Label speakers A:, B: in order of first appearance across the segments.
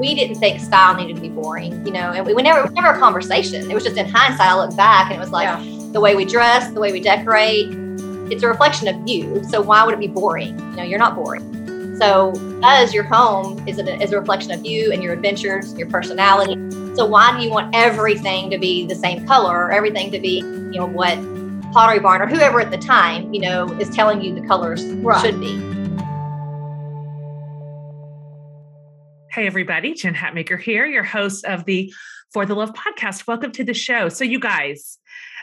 A: we didn't think style needed to be boring, you know, and we, we never, never a conversation. It was just in hindsight, I look back and it was like yeah. the way we dress, the way we decorate, it's a reflection of you. So why would it be boring? You know, you're not boring. So as your home is a, is a reflection of you and your adventures, your personality. So why do you want everything to be the same color or everything to be, you know, what Pottery Barn or whoever at the time, you know, is telling you the colors right. should be?
B: Hey, everybody, Jen Hatmaker here, your host of the For the Love podcast. Welcome to the show. So, you guys,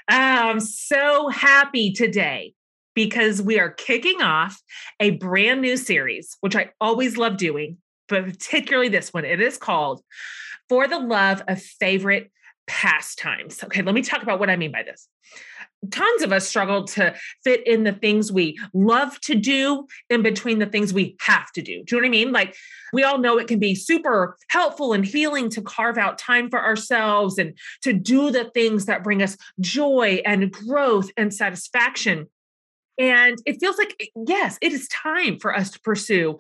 B: I'm so happy today because we are kicking off a brand new series, which I always love doing, but particularly this one. It is called For the Love of Favorite Pastimes. Okay, let me talk about what I mean by this tons of us struggle to fit in the things we love to do in between the things we have to do. Do you know what I mean? Like we all know it can be super helpful and healing to carve out time for ourselves and to do the things that bring us joy and growth and satisfaction. And it feels like, yes, it is time for us to pursue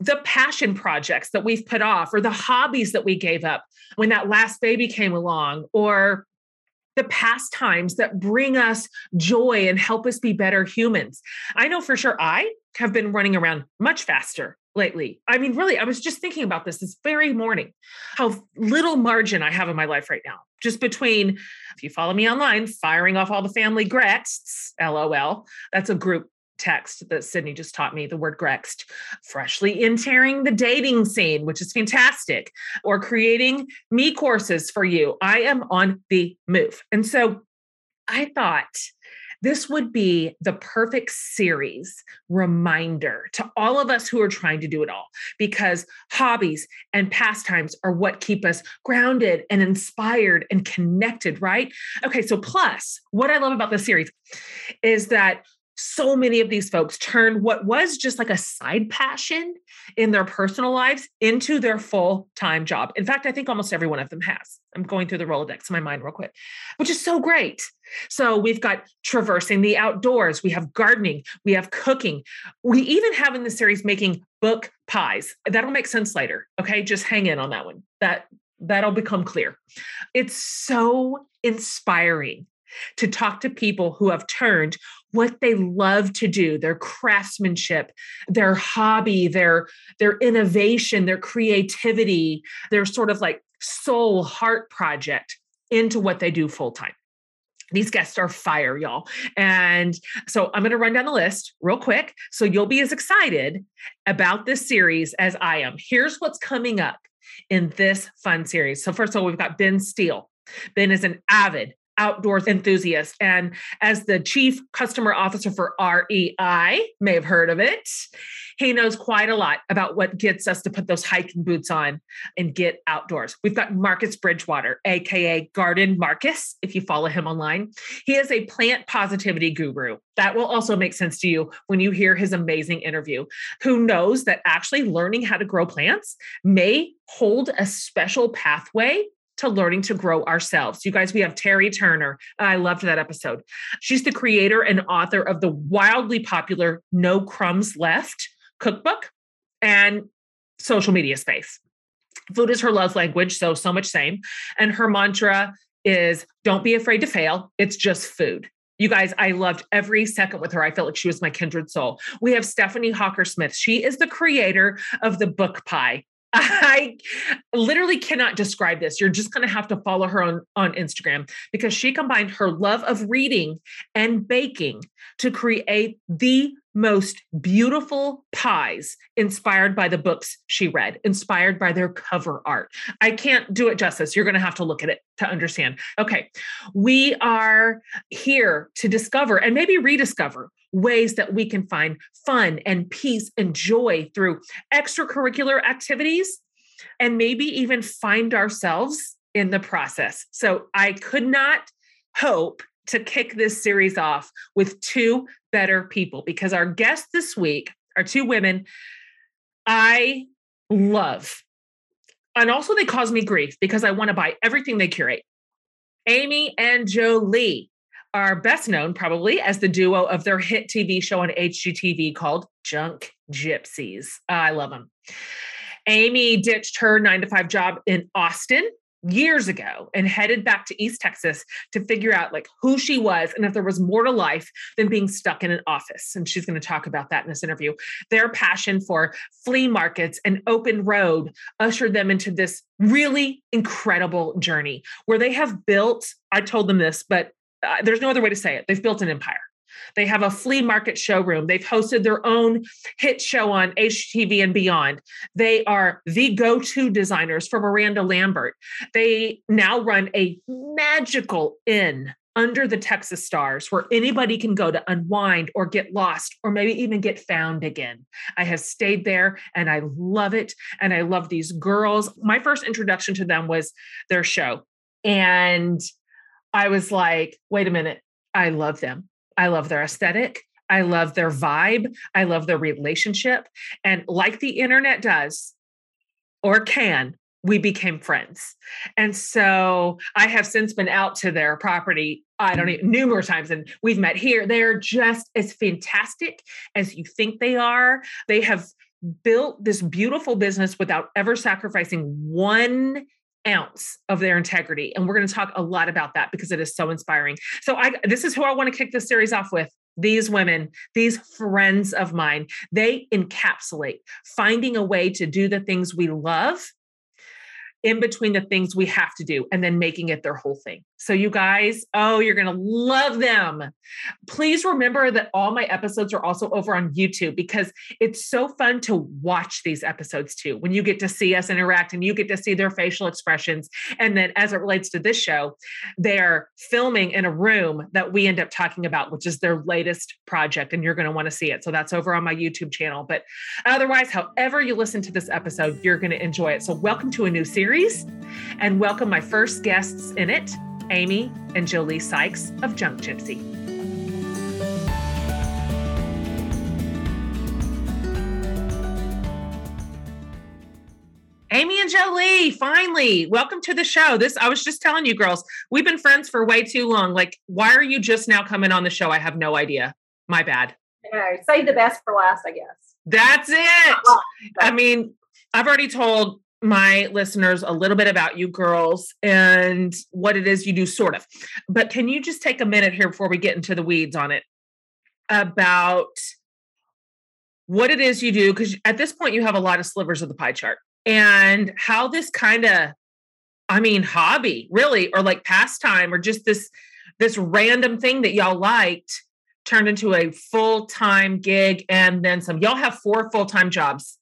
B: the passion projects that we've put off or the hobbies that we gave up when that last baby came along or the pastimes that bring us joy and help us be better humans. I know for sure I have been running around much faster lately. I mean, really, I was just thinking about this this very morning, how little margin I have in my life right now. Just between, if you follow me online, firing off all the family grexts, lol. That's a group text that Sydney just taught me, the word grext, freshly entering the dating scene, which is fantastic, or creating me courses for you. I am on the move. And so I thought, this would be the perfect series reminder to all of us who are trying to do it all because hobbies and pastimes are what keep us grounded and inspired and connected, right? Okay, so plus, what I love about this series is that so many of these folks turn what was just like a side passion in their personal lives into their full time job. In fact, I think almost every one of them has. I'm going through the Rolodex in my mind real quick, which is so great. So we've got traversing the outdoors, we have gardening, we have cooking. We even have in the series making book pies. That'll make sense later. Okay. Just hang in on that one. That that'll become clear. It's so inspiring to talk to people who have turned what they love to do their craftsmanship their hobby their their innovation their creativity their sort of like soul heart project into what they do full time these guests are fire, y'all. And so I'm going to run down the list real quick so you'll be as excited about this series as I am. Here's what's coming up in this fun series. So, first of all, we've got Ben Steele. Ben is an avid outdoors enthusiast. And as the chief customer officer for REI, may have heard of it, he knows quite a lot about what gets us to put those hiking boots on and get outdoors. We've got Marcus Bridgewater, AKA Garden Marcus, if you follow him online. He is a plant positivity guru. That will also make sense to you when you hear his amazing interview. Who knows that actually learning how to grow plants may hold a special pathway to learning to grow ourselves. You guys, we have Teri Turner. I loved that episode. She's the creator and author of the wildly popular No Crumbs Left cookbook and social media space. Food is her love language, so so much same. And her mantra is don't be afraid to fail. It's just food. You guys, I loved every second with her. I felt like she was my kindred soul. We have Stephanie Hockersmith. She is the creator of the book pie. I literally cannot describe this. You're just going to have to follow her on, on Instagram because she combined her love of reading and baking to create the most beautiful pies inspired by the books she read, inspired by their cover art. I can't do it justice. You're going to have to look at it to understand. Okay. We are here to discover and maybe rediscover ways that we can find fun and peace and joy through extracurricular activities and maybe even find ourselves in the process. So I could not hope to kick this series off with two better people because our guests this week are two women I love. And also, they cause me grief because I want to buy everything they curate. Amie and Jolie are best known probably as the duo of their hit TV show on HGTV called Junk Gypsies. I love them. Amie ditched her nine to five job in Austin years ago and headed back to East Texas to figure out like who she was and if there was more to life than being stuck in an office. And she's going to talk about that in this interview. Their passion for flea markets and open road ushered them into this really incredible journey where they have built, I told them this, but uh, there's no other way to say it. They've built an empire. They have a flea market showroom. They've hosted their own hit show on HGTV and beyond. They are the go to designers for Miranda Lambert. They now run a magical inn under the Texas stars where anybody can go to unwind or get lost or maybe even get found again. I have stayed there and I love it. And I love these girls. My first introduction to them was their show. And I was like, wait a minute, I love them. I love their aesthetic. I love their vibe. I love their relationship. And like the internet does or can, we became friends. And so I have since been out to their property, I don't know, numerous times, and we've met here. They're just as fantastic as you think they are. They have built this beautiful business without ever sacrificing one ounce of their integrity and we're going to talk a lot about that because it is so inspiring. So i this is who i want to kick this series off with these women these friends of mine. They encapsulate finding a way to do the things we love in between the things we have to do and then making it their whole thing. So, you guys, oh, you're going to love them. Please remember that all my episodes are also over on YouTube because it's so fun to watch these episodes too. When you get to see us interact and you get to see their facial expressions. And then, as it relates to this show, they're filming in a room that we end up talking about, which is their latest project. And you're going to want to see it. So, that's over on my YouTube channel. But otherwise, however you listen to this episode, you're going to enjoy it. So, welcome to a new series series and welcome my first guests in it, Amie and Jolie Sikes of Junk Gypsy. Amie and Jolie, finally, welcome to the show. This I was just telling you girls, we've been friends for way too long. Like, why are you just now coming on the show? I have no idea. My bad.
C: No, save the best for last, I guess.
B: That's it. I mean, I've already told my listeners a little bit about you girls and what it is you do, sort of. But can you just take a minute here before we get into the weeds on it about what it is you do? Because at this point, you have a lot of slivers of the pie chart and how this kind of, I mean, hobby really, or like pastime, or just this this random thing that y'all liked turned into a full time gig and then some. Y'all have four full time jobs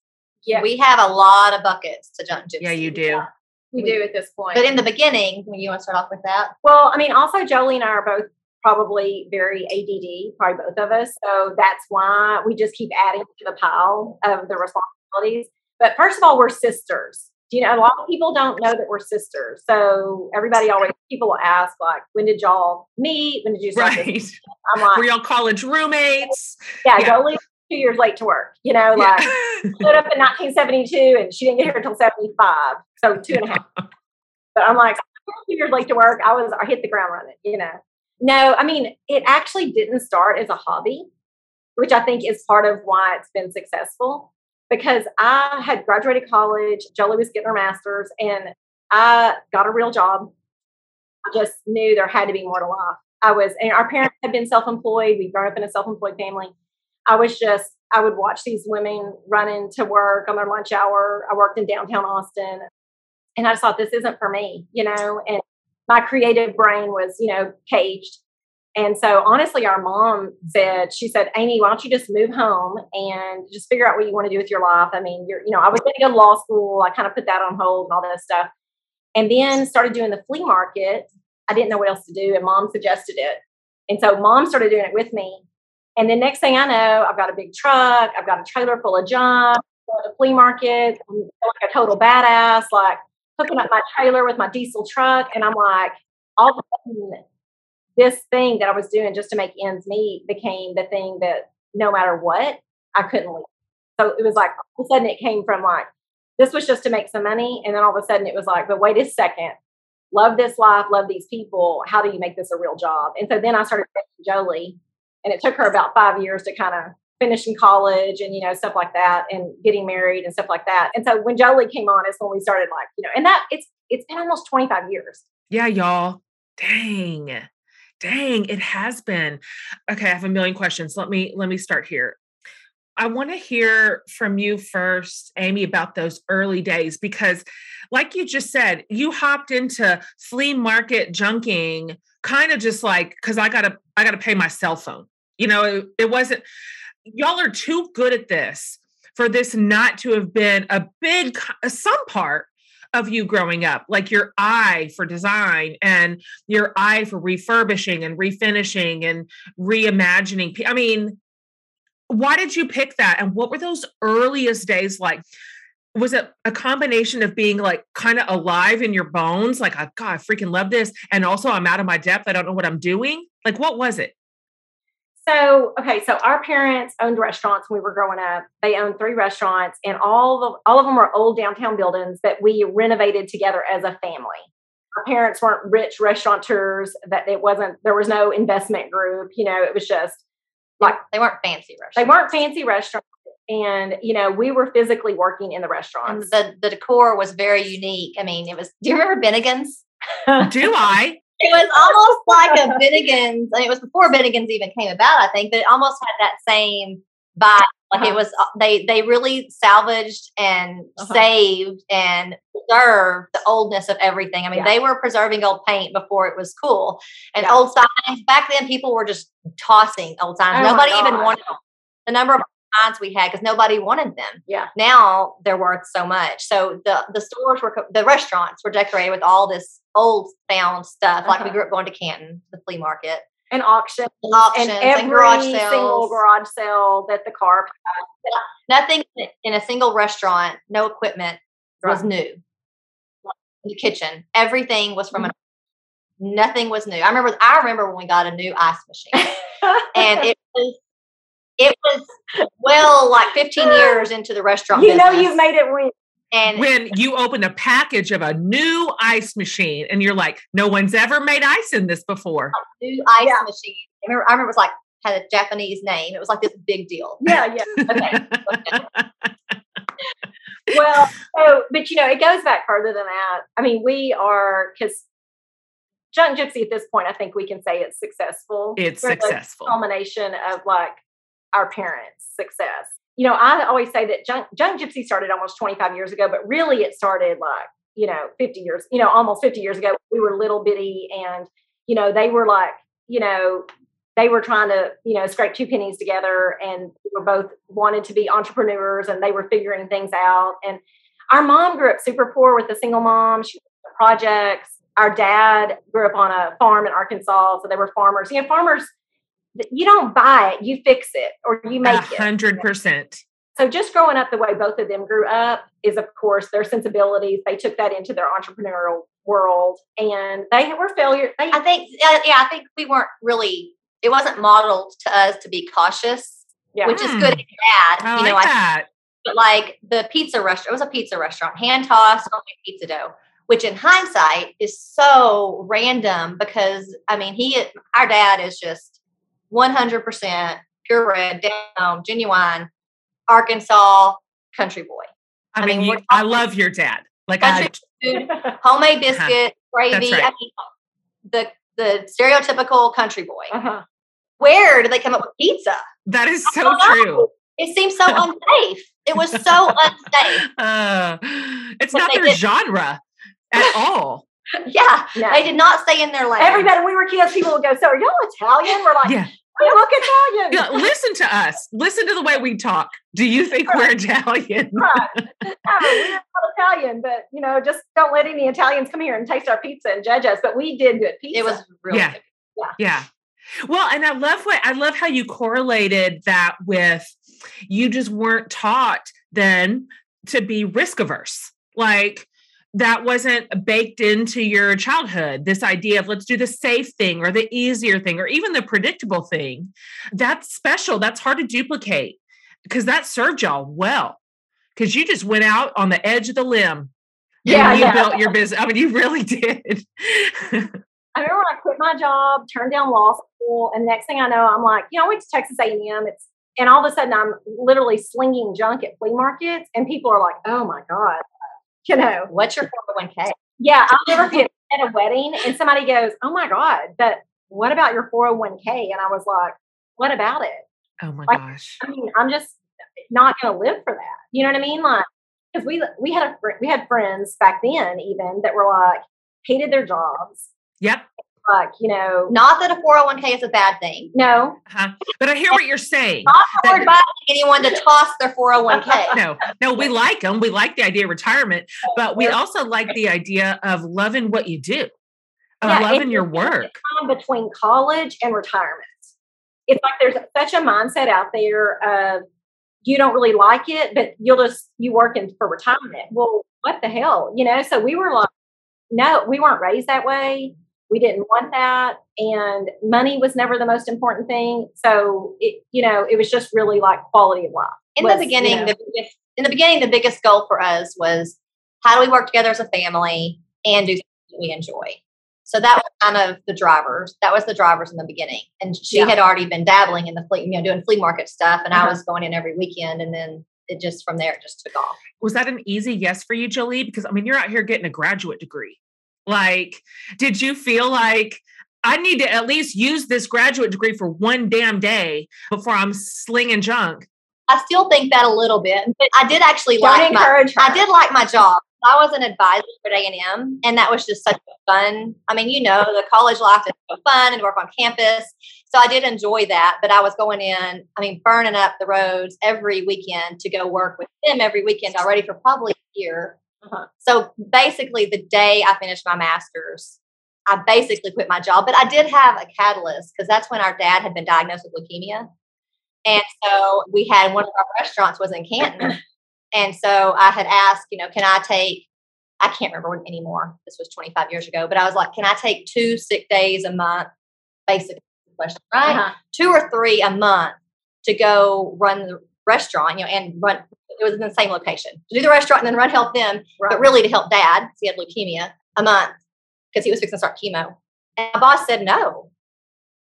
A: yeah. We have a lot of buckets to jump
B: to. Yeah, you do. Yeah,
C: we, we do at this point.
A: But in the beginning, when you want to start off with that?
C: Well, I mean, also Jolie and I are both probably very ADD, probably both of us. So that's why we just keep adding to the pile of the responsibilities. But first of all, we're sisters. Do you know, a lot of people don't know that we're sisters. So everybody always people will ask like, when did y'all meet? When did you start?
B: Right. I'm like, were y'all college roommates?
C: Yeah, yeah. Jolie two years late to work. You know, like yeah. stood up in 1972 and she didn't get here until 75. So two and a half. but I'm like, two years late to work. I was, I hit the ground running, you know. No, I mean, it actually didn't start as a hobby, which I think is part of why it's been successful. Because I had graduated college, Jolie was getting her master's, and I got a real job. I just knew there had to be more to life. I was, and our parents had been self employed. We'd grown up in a self employed family. I was just, I would watch these women running to work on their lunch hour. I worked in downtown Austin. And I just thought, this isn't for me, you know, and my creative brain was, you know, caged. And so honestly, our mom said, she said, Amie, why don't you just move home and just figure out what you want to do with your life? I mean, you're, you know, I was going to go to law school. I kind of put that on hold and all that stuff. And then started doing the flea market. I didn't know what else to do. And mom suggested it. And so mom started doing it with me. And the next thing I know, I've got a big truck, I've got a trailer full of junk, a flea market, I'm like a total badass, like hooking up my trailer with my diesel truck. And I'm like, all of a sudden, this thing that I was doing just to make ends meet became the thing that no matter what, I couldn't leave. So it was like all of a sudden it came from like, this was just to make some money. And then all of a sudden it was like, but wait a second, love this life, love these people. How do you make this a real job? And so then I started Jolie and it took her about five years to kind of finishing college and you know stuff like that and getting married and stuff like that. And so when jolie came on is when we started like you know and that it's it's been almost 25 years.
B: Yeah y'all. Dang. Dang it has been. Okay i have a million questions. Let me let me start here I want to hear from you first, Amie, about those early days because, like you just said, you hopped into flea market junking kind of just like because I gotta I gotta pay my cell phone. You know, it, it wasn't. Y'all are too good at this for this not to have been a big some part of you growing up like your eye for design and your eye for refurbishing and refinishing and reimagining i mean why did you pick that? And what were those earliest days like? Was it a combination of being like kind of alive in your bones like oh, god i freaking love this and also i'm out of my depth i don't know what i'm doing like what was it?
C: So okay so our parents owned restaurants when we were growing up. They owned three restaurants and all of all of them were old downtown buildings that we renovated together as a family. Our parents weren't rich restaurateurs that it wasn't there was no investment group you know it was just
A: like they weren't fancy restaurants.
C: They weren't fancy restaurants. And you know, we were physically working in the restaurants.
A: And the the decor was very unique. I mean, it was. Do you remember Bennigan's?
B: do I?
A: It was almost like a Bennigan's, and it was before Bennigan's even came about, I think, but it almost had that same vibe. Like uh-huh. it was, uh, they they really salvaged and uh-huh. saved and preserved the oldness of everything. I mean, yeah. they were preserving old paint before it was cool, and yeah. old signs. Back then, people were just tossing old signs. Oh Nobody even wanted them. The number of signs we had because nobody wanted them.
C: Yeah.
A: Now they're worth so much. So the the stores were the restaurants were decorated with all this old found stuff. Uh-huh. Like we uh-huh. grew up going to Canton, the flea market
C: and auctions,
A: auctions
C: and every
A: and garage
C: single garage sale that the car
A: nothing in a single restaurant no equipment right. was new in the kitchen everything was from mm-hmm. an nothing was new i remember i remember when we got a new ice machine and it was it was well like 15 years into the restaurant
C: you
A: business.
C: know you've made it real
B: and when you open a package of a new ice machine and you're like, no one's ever made ice in this before.
A: New ice yeah. machine. I remember, I remember it was like had a Japanese name. It was like this big deal.
C: Yeah, yeah. Okay. well, so but you know, it goes back further than that. I mean, we are because Junk Gypsy at this point, I think we can say it's successful.
B: It's successful.
C: culmination of like our parents' success you know, I always say that Junk, Junk Gypsy started almost 25 years ago, but really it started like, you know, 50 years, you know, almost 50 years ago. We were little bitty and, you know, they were like, you know, they were trying to, you know, scrape two pennies together and we were both wanted to be entrepreneurs and they were figuring things out. And our mom grew up super poor with a single mom. She projects. Our dad grew up on a farm in Arkansas. So they were farmers. You know, farmers you don't buy it, you fix it or you make 100%.
B: it. hundred percent.
C: So just growing up the way both of them grew up is of course their sensibilities. They took that into their entrepreneurial world and they were failure. They,
A: I think, yeah, I think we weren't really, it wasn't modeled to us to be cautious, yeah. which is good hmm. and bad.
B: I you know, like that.
A: but like the pizza restaurant, it was a pizza restaurant, hand tossed only pizza dough which in hindsight is so random because I mean he our dad is just 100% purebred, down, genuine Arkansas country boy.
B: I, I mean, you, I love your dad. Like country
A: I, food, homemade uh-huh. biscuit, gravy. Right. I mean, the the stereotypical country boy. Uh-huh. Where did they come up with pizza?
B: That is so true.
A: It seems so unsafe. It was so unsafe.
B: Uh, it's not their did. genre at all.
A: Yeah, no. they did not stay in their lane.
C: Everybody, we were kids, people would go, So are y'all Italian? We're like, Yeah. You look Italian.
B: Yeah, listen to us. Listen to the way we talk. Do you think right. we're Italian?
C: right. No, we're not Italian, but you know, just don't let any Italians come here and taste our pizza and judge us. But we did good pizza.
A: It was really
B: yeah.
A: good.
B: Yeah. Yeah. Well, and I love what I love how you correlated that with you just weren't taught then to be risk averse. Like that wasn't baked into your childhood this idea of let's do the safe thing or the easier thing or even the predictable thing that's special that's hard to duplicate because that served y'all well because you just went out on the edge of the limb yeah you yeah. built your business i mean you really did
C: I remember when I quit my job, turned down law school, and next thing I know, I'm like, you know, I went to Texas A&M. It's and all of a sudden I'm literally slinging junk at flea markets, and people are like, "Oh my god, you know,
A: what's your 401k?"
C: Yeah, I'll never forget at a wedding, and somebody goes, "Oh my god, but what about your 401k?" And I was like, "What about it?"
B: Oh my
C: like,
B: gosh!
C: I mean, I'm just not going to live for that. You know what I mean? Like, because we we had a we had friends back then even that were like hated their jobs.
B: Yep
C: like you know.
A: Not that a 401k is a bad thing.
C: No.
B: Uh-huh. but i hear what you're saying.
A: Not that that, anyone to toss their 401k
B: no no we like them we like the idea of retirement but we also like the idea of loving what you do of yeah, loving your work.
C: between college and retirement. It's like there's such a mindset out there of you don't really like it but you'll just you work in for retirement. Well what the hell you know? So we were like no we weren't raised that way we didn't want that and money was never the most important thing. So it you know it was just really like quality of life.
A: In
C: was,
A: the beginning you know, the biggest, in the beginning the biggest goal for us was how do we work together as a family and do something we enjoy? So that was kind of the drivers that was the drivers in the beginning. And she yeah. had already been dabbling in the flea you know doing flea market stuff and uh-huh. i was going in every weekend and then it just from there it just took off.
B: Was that an easy yes for you jolie because i mean you're out here getting a graduate degree like, did you feel like I need to at least use this graduate degree for one damn day before I'm slinging junk?
A: I still think that a little bit, but I did actually Don't like my, her. I did like my job. I was an advisor at A and M, and that was just such a fun. I mean, you know, the college life is so fun and work on campus. So I did enjoy that, but I was going in, I mean, burning up the roads every weekend to go work with them every weekend already for probably a year. Uh-huh. So basically, the day I finished my master's, I basically quit my job. But I did have a catalyst because that's when our dad had been diagnosed with leukemia. And so we had one of our restaurants was in Canton. And so I had asked, you know, can I take, I can't remember anymore. This was 25 years ago, but I was like, can I take two sick days a month? Basically, question, right? Uh-huh. Two or three a month to go run the restaurant, you know, and run it was in the same location to do the restaurant and then run help them, right. but really to help dad he had leukemia a month because he was fixing to start chemo. And my boss said no.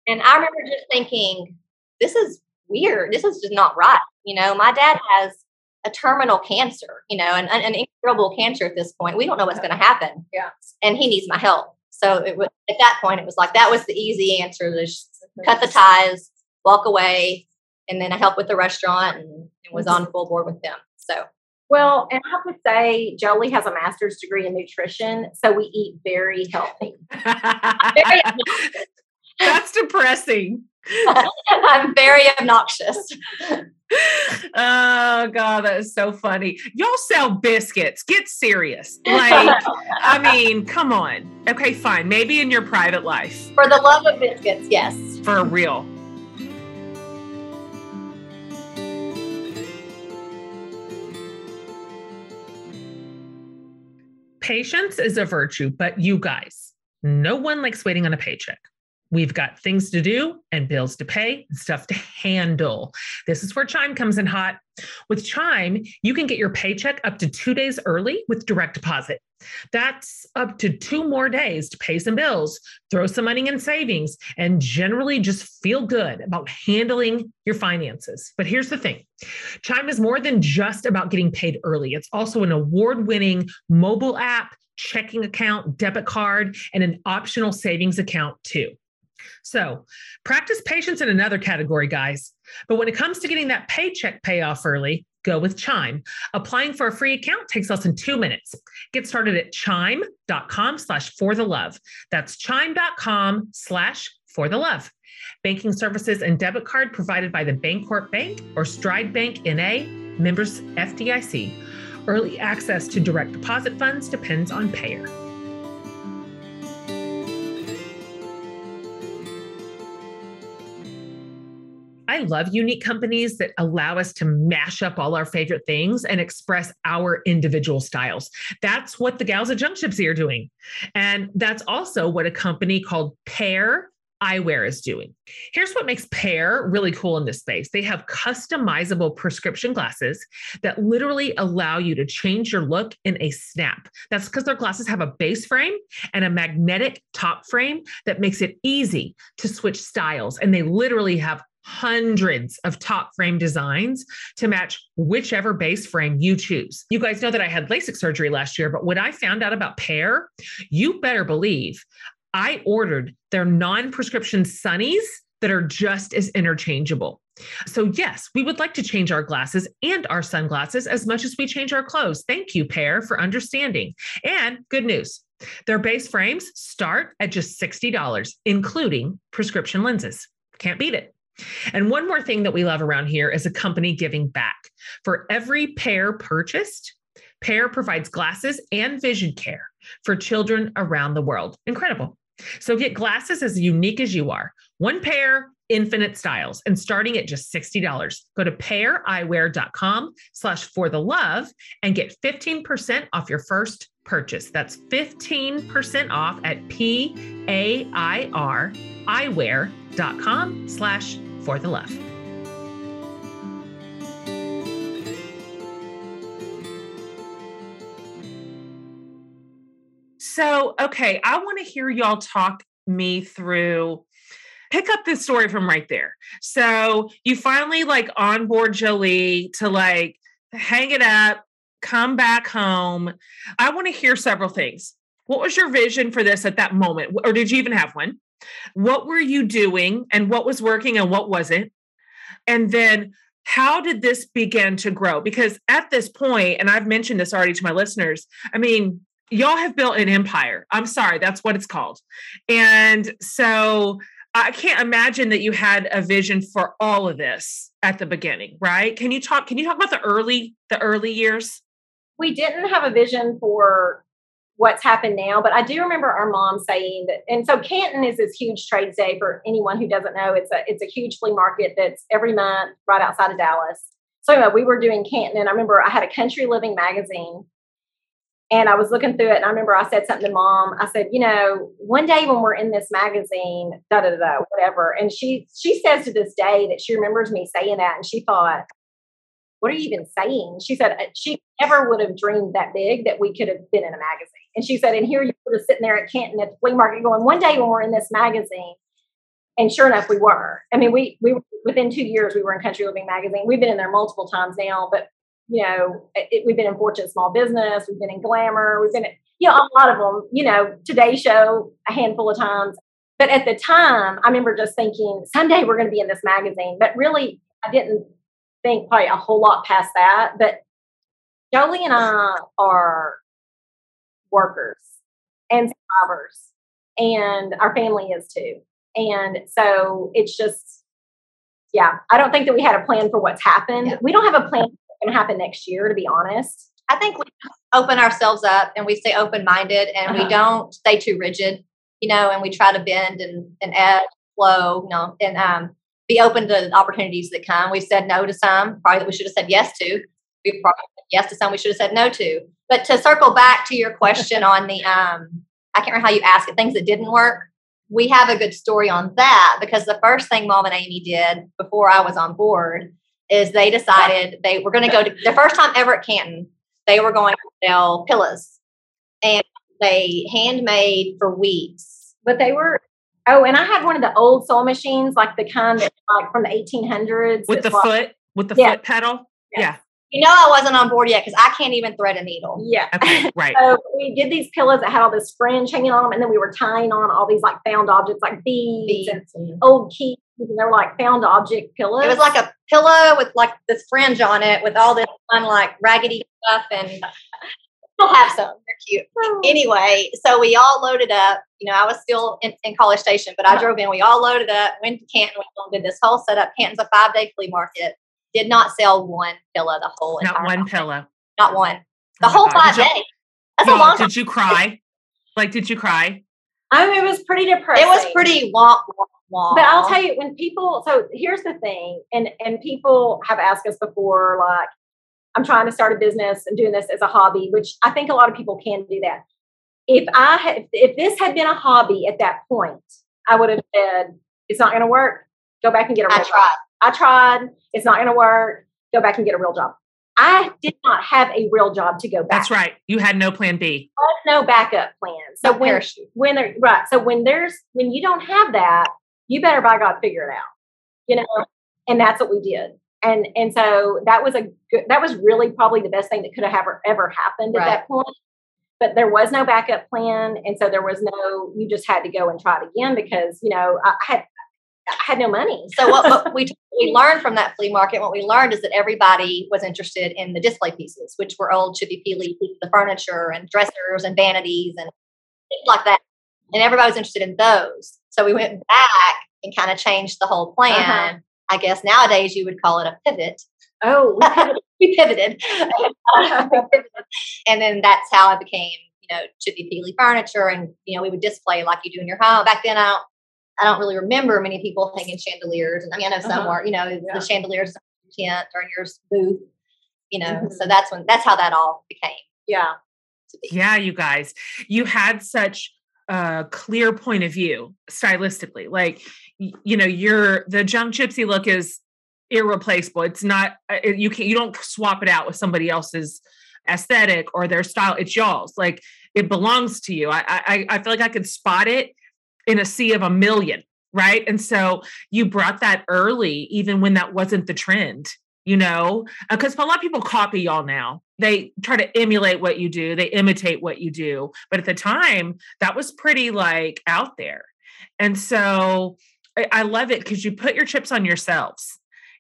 A: And I remember just thinking, this is weird. This is just not right. You know, my dad has a terminal cancer, you know, an, an incurable cancer at this point. We don't know what's going to happen.
C: Yeah.
A: And he needs my help. So it was, at that point, it was like, that was the easy answer. Just mm-hmm. cut the ties, walk away, and then I helped with the restaurant and, and was on full board with them. So
C: well, and I have to say, Jolie has a master's degree in nutrition, so we eat very healthy. very
B: That's depressing.
A: I'm very obnoxious.
B: oh god, that is so funny. Y'all sell biscuits. Get serious. Like, I mean, come on. Okay, fine. Maybe in your private life.
A: For the love of biscuits, yes.
B: For real. Patience is a virtue, but you guys, no one likes waiting on a paycheck. We've got things to do and bills to pay and stuff to handle. This is where Chime comes in hot. With Chime, you can get your paycheck up to two days early with direct deposit. That's up to two more days to pay some bills, throw some money in savings, and generally just feel good about handling your finances. But here's the thing Chime is more than just about getting paid early, it's also an award winning mobile app, checking account, debit card, and an optional savings account too. So, practice patience in another category, guys. But when it comes to getting that paycheck payoff early, go with Chime. Applying for a free account takes less than two minutes. Get started at chime.com slash for the love. That's chime.com slash for the love. Banking services and debit card provided by the Bancorp Bank or Stride Bank NA, members FDIC. Early access to direct deposit funds depends on payer. I love unique companies that allow us to mash up all our favorite things and express our individual styles. That's what the gals at Junk Gypsy are doing. And that's also what a company called Pair eyewear is doing. Here's what makes Pair really cool in this space. They have customizable prescription glasses that literally allow you to change your look in a snap. That's because their glasses have a base frame and a magnetic top frame that makes it easy to switch styles. And they literally have hundreds of top frame designs to match whichever base frame you choose. You guys know that I had LASIK surgery last year, but when I found out about Pair, you better believe I ordered their non prescription sunnies that are just as interchangeable. So, yes, we would like to change our glasses and our sunglasses as much as we change our clothes. Thank you, Pair, for understanding. And good news their base frames start at just $60, including prescription lenses. Can't beat it. And one more thing that we love around here is a company giving back. For every pair purchased, Pair provides glasses and vision care for children around the world. Incredible. So get glasses as unique as you are. One pair, infinite styles, and starting at just $60. Go to paireyewear.com slash for the love and get 15% off your first purchase. That's 15% off at P-A-I-R eyewear.com slash for the love. So, okay, I want to hear y'all talk me through pick up this story from right there. So, you finally like onboard Jolie to like hang it up, come back home. I want to hear several things. What was your vision for this at that moment? Or did you even have one? What were you doing and what was working and what wasn't? And then how did this begin to grow? Because at this point, and I've mentioned this already to my listeners, I mean, y'all have built an empire. I'm sorry, that's what it's called. And so I can't imagine that you had a vision for all of this at the beginning, right? Can you talk can you talk about the early the early years?
C: We didn't have a vision for what's happened now. But I do remember our mom saying that, and so Canton is this huge trade day for anyone who doesn't know. It's a it's a huge flea market that's every month right outside of Dallas. So anyway, we were doing Canton, and I remember I had a Country Living magazine, and I was looking through it, and I remember I said something to mom. I said, you know, one day when we're in this magazine, da da da, whatever. And she she says to this day that she remembers me saying that, and she thought, what are you even saying? She said uh, she never would have dreamed that big that we could have been in a magazine. And she said, and here you were sitting there at Canton at the flea market going, one day when we're in this magazine, and sure enough, we were. I mean, we we within two years we were in Country Living magazine. We've been in there multiple times now, but you know, it, we've been in Fortune Small Business, we've been in Glamour, we've been, in, you know, a lot of them. You know, Today Show a handful of times. But at the time, I remember just thinking, someday we're going to be in this magazine. But really, I didn't think probably a whole lot past that. But Jolie and I are workers and survivors, and our family is too. And so it's just, yeah, I don't think that we had a plan for what's happened. Yeah. We don't have a plan what's going to happen next year, to be honest.
A: I think we open ourselves up and we stay open minded and uh-huh. we don't stay too rigid, you know, and we try to bend and, and add flow, you know, and um, be open to opportunities that come. We've said no to some, probably that we should have said yes to. We've probably said yes to some we should have said no to. But to circle back to your question on the, um, I can't remember how you asked it, things that didn't work. We have a good story on that because the first thing Mom and Amie did before I was on board is they decided they were going to go to the first time ever at Canton. They were going to sell pillows, and they handmade for weeks.
C: But they were oh, and I had one of the old sewing machines, like the kind that like from the 1800s
B: with the like, foot with the yeah. foot pedal. Yeah. yeah.
A: You know, I wasn't on board yet because I can't even thread a needle.
C: Yeah.
B: Okay, right.
C: so we did these pillows that had all this fringe hanging on them, and then we were tying on all these like found objects like beads, beads. and old keys, and they were like found object pillows.
A: It was like a pillow with like this fringe on it with all this fun like raggedy stuff and we'll have some. They're cute. Oh. Anyway, so we all loaded up. You know, I was still in, in College Station, but I uh-huh. drove in. We all loaded up, went to Canton, we did this whole setup. Canton's a five day flea market did not sell one pillow the whole
B: not one
A: time.
B: pillow
A: not one the oh whole God. five days that's
B: a
A: long
B: did you cry like did you cry
C: I mean, it was pretty depressing.
A: It was pretty womp, womp, womp.
C: But I'll tell you, when people, so here's the thing, and and people have asked us before, like, I'm trying to start a business and doing this as a hobby, which I think a lot of people can do that. If I had, if this had been a hobby at that point, I would have said, it's not going to work. Go back and get a real I tried. I tried. It's not going to work. Go back and get a real job. I did not have a real job to go back.
B: That's right. You had no plan B.
C: No backup plan. So no when, parachute. when there, right. So when there's when you don't have that, you better by God figure it out. You know, and that's what we did. And and so that was a good, that was really probably the best thing that could have ever ever happened at
A: Right.
C: that point. But there was no backup plan, and so there was no. You just had to go and try it again because you know I had I had no money.
A: So what, what we we learned from that flea market, what we learned is that everybody was interested in the display pieces, which were old chippy peely pieces of furniture and dressers and vanities and things like that. And everybody was interested in those. So we went back and kind of changed the whole plan.
C: Uh-huh.
A: I guess nowadays you would call it a pivot.
C: Oh, we
A: pivoted. We pivoted. and then that's how I became, you know, chippy peely furniture. And, you know, we would display like you do in your home. Back then, I don't, I don't really remember many people hanging chandeliers. And I mean, I know some
C: Uh-huh.
A: were, you know,
C: Yeah.
A: the chandeliers in your tent or in your booth, you know.
C: Mhm.
A: So that's when, that's how that all became
C: yeah,
A: be.
B: Yeah, you guys, you had such a clear point of view stylistically. Like, you know, your the junk gypsy look is irreplaceable. It's not uh, it- you can not you don't swap it out with somebody else's aesthetic or their style. It's y'all's. Like it belongs to you. I I I feel like I could spot it in a sea of a million, right? And so you brought that early, even when that wasn't the trend. You know, uh, because a lot of people copy y'all now. They try to emulate what you do, they imitate what you do. But at the time, that was pretty like out there. And so I, I love it because you put your chips on yourselves.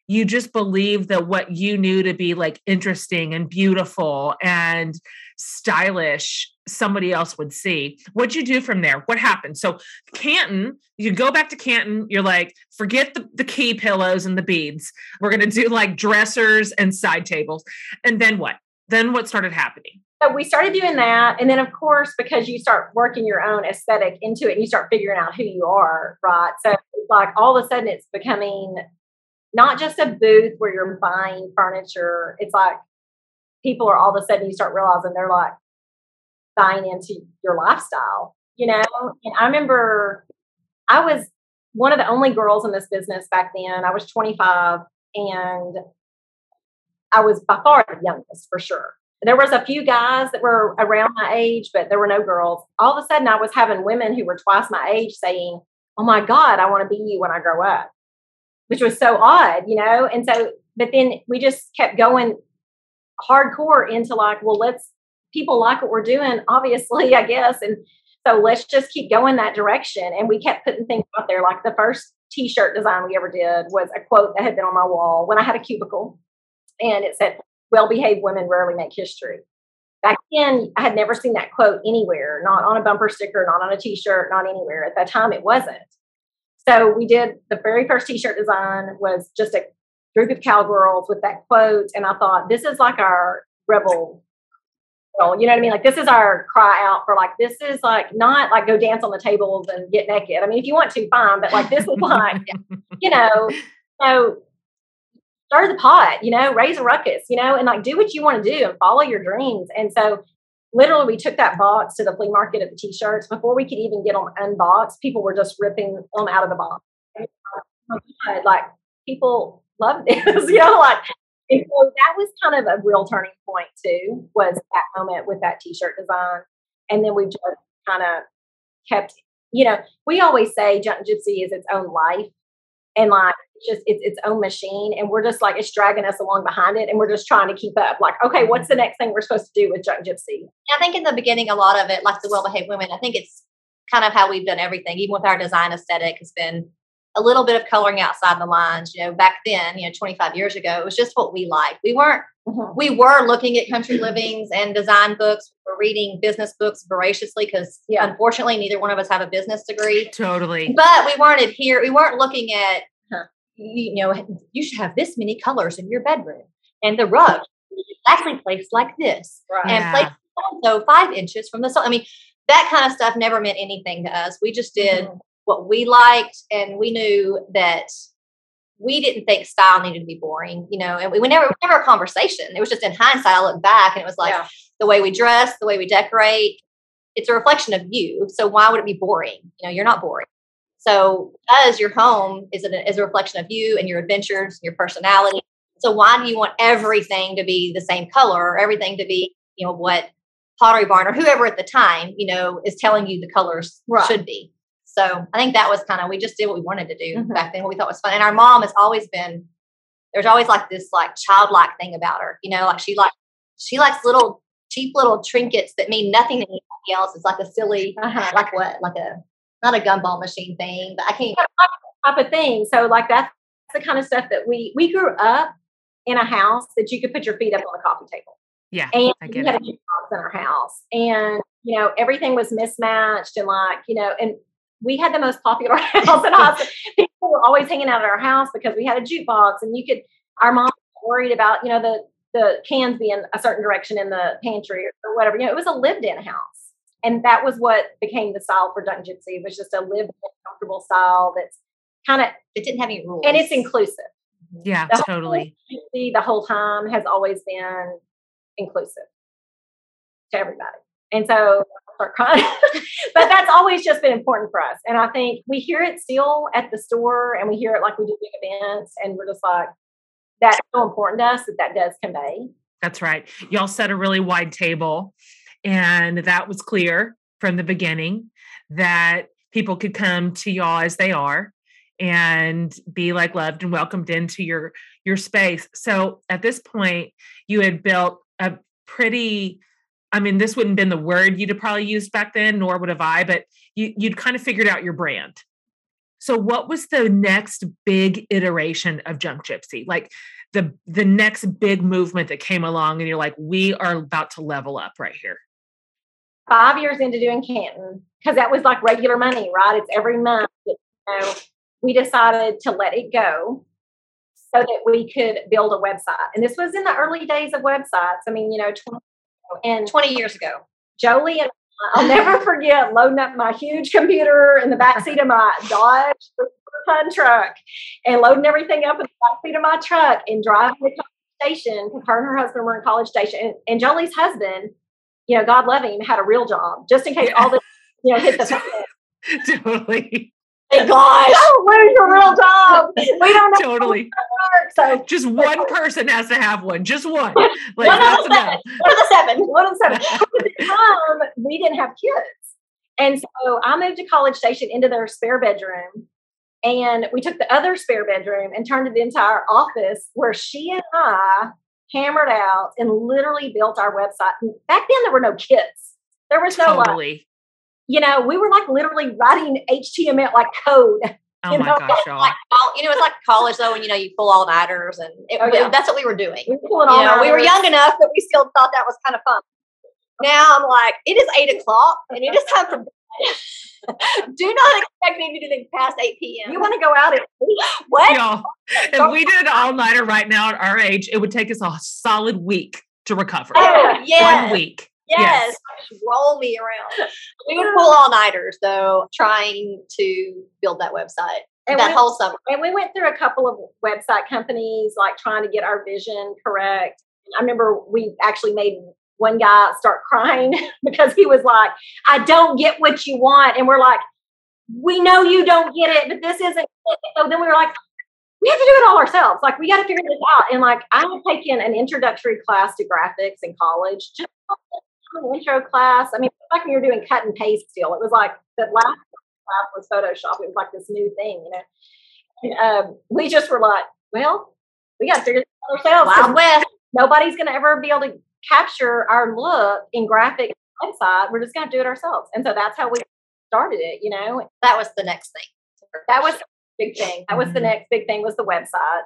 B: You just believe that what you knew to be like interesting and beautiful and stylish, somebody else would see. What'd you do from there? What happened? So, Canton, you go back to Canton, you're like, forget the, the key pillows and the beads. We're going to do like dressers and side tables. And then what? Then what started happening?
C: so we started doing that, and then of course because you start working your own aesthetic into it, and you start figuring out who you are, right? So it's like all of a sudden it's becoming not just a booth where you're buying furniture. It's like people are all of a sudden you start realizing they're like buying into your lifestyle, you know. And I remember I was one of the only girls in this business back then. I was 25 and I was by far the youngest for sure. There was a few guys that were around my age, but there were no girls. All of a sudden I was having women who were twice my age saying, Oh my God, I want to be you when I grow up. Which was so odd, you know? And so but then we just kept going hardcore into like, well, let's people like what we're doing, obviously, I guess. And so let's just keep going that direction. And we kept putting things out there. Like the first t-shirt design we ever did was a quote that had been on my wall when I had a cubicle. And it said, well-behaved women rarely make history. Back then, I had never seen that quote anywhere, not on a bumper sticker, not on a t-shirt, not anywhere. At that time, it wasn't. So we did the very first t-shirt design was just a group of cowgirls with that quote. And I thought, this is like our rebel you know what I mean? Like this is our cry out for like this is like not like go dance on the tables and get naked. I mean, if you want to, fine, but like this is like, you know, so stir the pot, you know, raise a ruckus, you know, and like do what you want to do and follow your dreams. And so literally we took that box to the flea market of the t-shirts before we could even get them unboxed. People were just ripping them out of the box. And, my God, like people love this, you know, like and so that was kind of a real turning point too, was that moment with that t-shirt design. And then we just kind of kept, you know, we always say Junk Gypsy is its own life. And like just it's its own machine. And we're just like it's dragging us along behind it. And we're just trying to keep up. Like, okay, what's the next thing we're supposed to do with Junk Gypsy?
A: I think in the beginning, a lot of it, like the well behaved women, I think it's kind of how we've done everything, even with our design aesthetic, has been a little bit of coloring outside the lines. You know, back then, you know, 25 years ago, it was just what we liked. We weren't,
C: Mhm.
A: we were looking at country livings and design books. We were reading business books voraciously because
C: Yeah.
A: unfortunately, neither one of us have a business degree.
B: Totally.
A: But we weren't adhere. We weren't looking at,
C: Huh.
A: you, you know, you should have this many colors in your bedroom, and the rug exactly placed like this,
C: Right.
A: and
B: Yeah.
A: placed so five inches from the sun. I mean, that kind of stuff never meant anything to us. We just did
C: Mhm.
A: What we liked, and we knew that we didn't think style needed to be boring, you know. And we, we never, was never a conversation. It was just in hindsight. I look back, and it was like
C: Yeah.
A: the way we dress, the way we decorate. It's a reflection of you. So why would it be boring? You know, you're not boring. So as your home is, a, is a reflection of you and your adventures and your personality. So why do you want everything to be the same color or everything to be, you know, what Pottery Barn or whoever at the time, you know, is telling you the colors
C: Right.
A: should be. So I think that was kind of we just did what we wanted to do
C: Mhm.
A: back then, what we thought was fun. And our mom has always been there's always like this like childlike thing about her. You know, like she like she likes little cheap little trinkets that mean nothing to anybody else. It's like a silly, uh-huh. like what, like a not a gumball machine thing, but I can't
C: type of thing. So like that's the kind of stuff that we we grew up in a house that you could put your feet up on a coffee table.
B: Yeah,
C: and we had it. a jukebox in our house, and you know everything was mismatched and like you know and we had the most popular house in Austin. People were always hanging out at our house because we had a jukebox, and you could. Our mom worried about you know the the cans being a certain direction in the pantry or whatever. You know, it was a lived-in house, and that was what became the style for Junk Gypsy. It was just a lived-in, comfortable style that's kind of
A: it didn't have any rules,
C: and it's inclusive. Mm-hmm.
B: Yeah, the totally.
C: Whole, the whole time has always been inclusive to everybody. And so but that's always just been important for us. And I think we hear it still at the store and we hear it like we do big events and we're just like, that's so important to us that that does convey.
B: That's right. Y'all set a really wide table and that was clear from the beginning that people could come to y'all as they are and be like loved and welcomed into your your space. So at this point you had built a pretty I mean, this wouldn't have been the word you'd have probably used back then, nor would have I, but you, you'd kind of figured out your brand. So what was the next big iteration of Junk Gypsy? Like the the next big movement that came along and you're like, we are about to level up right here.
C: Five years into doing Canton, because that was like regular money, right? It's every month. Know, we decided to let it go so that we could build a website. And this was in the early days of websites. I mean, you know, 20
A: and 20 years ago.
C: Jolie and I'll never forget loading up my huge computer in the back seat of my Dodge ton truck and loading everything up in the back seat of my truck and driving to college station because her and her husband were in college station. And, and, Jolie's husband, you know, God love him, had a real job just in case all this, you know, hit the
B: totally.
C: Thank gosh. Oh, don't lose your real job. We don't know.
B: Totally. So just one person has to have one. Just one. Like
C: one that's enough. One of the seven. One of the seven. At the time, we didn't have kids. And so I moved to College Station into their spare bedroom. And we took the other spare bedroom and turned it into our office where she and I hammered out and literally built our website. And back then, there were no kids. There was no totally. Like, you know, we were like literally writing HTML like code.
B: Oh you my know? gosh,
A: y'all. Like, you know, it's like college though, and you know you pull all nighters, and it, oh, yeah. that's what we were doing. We,
C: you know,
A: we were young enough that we still thought that was kind of fun. Now I'm like, it is eight o'clock, and it is time for Do not expect me to do anything past 8 p.m.
C: You want to go out at
A: what?
B: Y'all, if we did an all nighter right now at our age, it would take us a solid week to recover.
A: Oh, yeah.
B: One week.
A: Yes, yes. roll me around. We would pull all nighters though, trying to build that website and that we, whole summer.
C: And we went through a couple of website companies, like trying to get our vision correct. I remember we actually made one guy start crying because he was like, "I don't get what you want," and we're like, "We know you don't get it, but this isn't." So then we were like, we have to do it all ourselves. Like we got to figure this out. And like I had taken an introductory class to graphics in college, just intro class. I mean, like when you're doing cut and paste still, it was like the last class was Photoshop. It was like this new thing, you know. And, um, we just were like, well, we got to figure this out ourselves.
A: Wild West.
C: Nobody's going to ever be able to capture our look in graphic website. We're just going to do it ourselves. And so that's how we started it, you know.
A: That was the next thing.
C: That was the big thing. That was the mm-hmm. next big thing was the website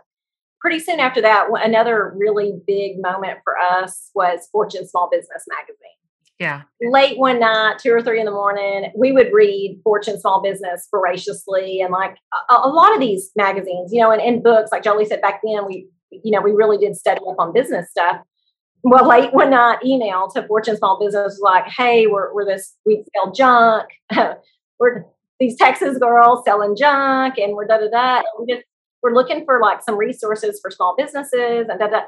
C: pretty soon after that, another really big moment for us was Fortune Small Business Magazine.
B: Yeah.
C: Late one night, two or three in the morning, we would read Fortune Small Business voraciously and like a, a lot of these magazines, you know, and, and books, like Jolie said back then, we, you know, we really did study up on business stuff. Well, late one night email to Fortune Small Business was like, hey, we're, we're this, we sell junk. we're these Texas girls selling junk and we're da da da. we just we're looking for like some resources for small businesses and da, da.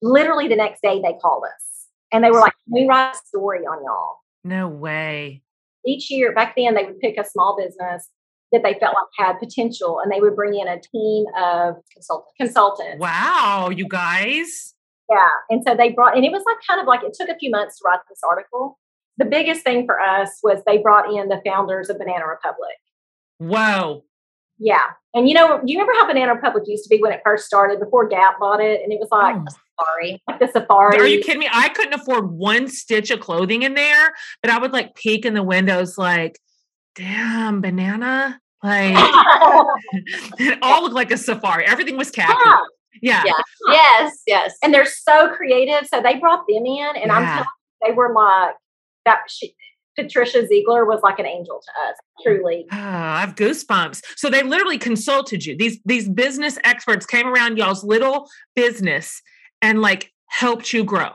C: literally the next day they called us and they were like we write a story on y'all?
B: No way.
C: Each year back then they would pick a small business that they felt like had potential and they would bring in a team of consultants consultants.
B: Wow you guys.
C: Yeah and so they brought and it was like kind of like it took a few months to write this article. The biggest thing for us was they brought in the founders of banana republic.
B: Whoa
C: Yeah. And you know, do you remember how Banana Republic used to be when it first started before Gap bought it? And it was like
B: Oh.
A: Sorry.
C: like the safari.
B: Are you kidding me? I couldn't afford one stitch of clothing in there, but I would like peek in the windows, like, damn, banana. Like, it all looked like a safari. Everything was khaki.
C: Yeah.
B: Yeah.
A: Yeah. Yes, yes.
C: and they're so creative. So they brought them in, and I'm telling you, they were like that. She, Patricia Ziegler was like an angel to us, truly.
B: Ah, I have goosebumps. So they literally consulted you. These these business experts came around y'all's little business and like helped you grow.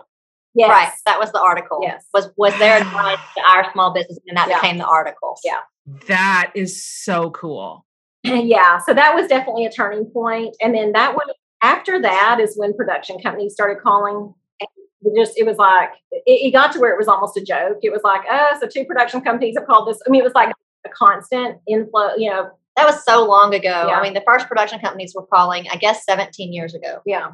C: Yes.
A: Right. That was the article.
C: Yes.
A: Was was their advice to our small business and that
C: Yeah.
A: became the article.
C: Yeah.
B: That is so cool.
C: yeah. So that was definitely a turning point. And then that was after that is when production companies started calling. And it just it was like it, it got to where it was almost a joke. It was like, oh, so two production companies have called this. I mean, it was like a constant inflow. You know,
A: That was so long ago.
C: Yeah.
A: I mean, the first production companies were calling, I guess, 17 years ago.
C: yeah.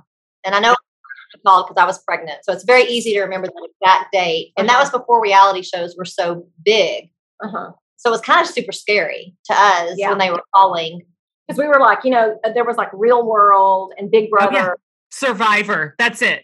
A: And I know I called because I was pregnant. So it's very easy to remember the exact date. And that
C: Uh-huh.
A: was before reality shows were so big.
C: Uh huh.
A: So it was kind of super scary to us
C: Yeah.
A: when they were calling.
C: Because we were like, you know, there was like Real World and Big
B: Oh, yeah.
C: Brother.
B: Survivor. That's it.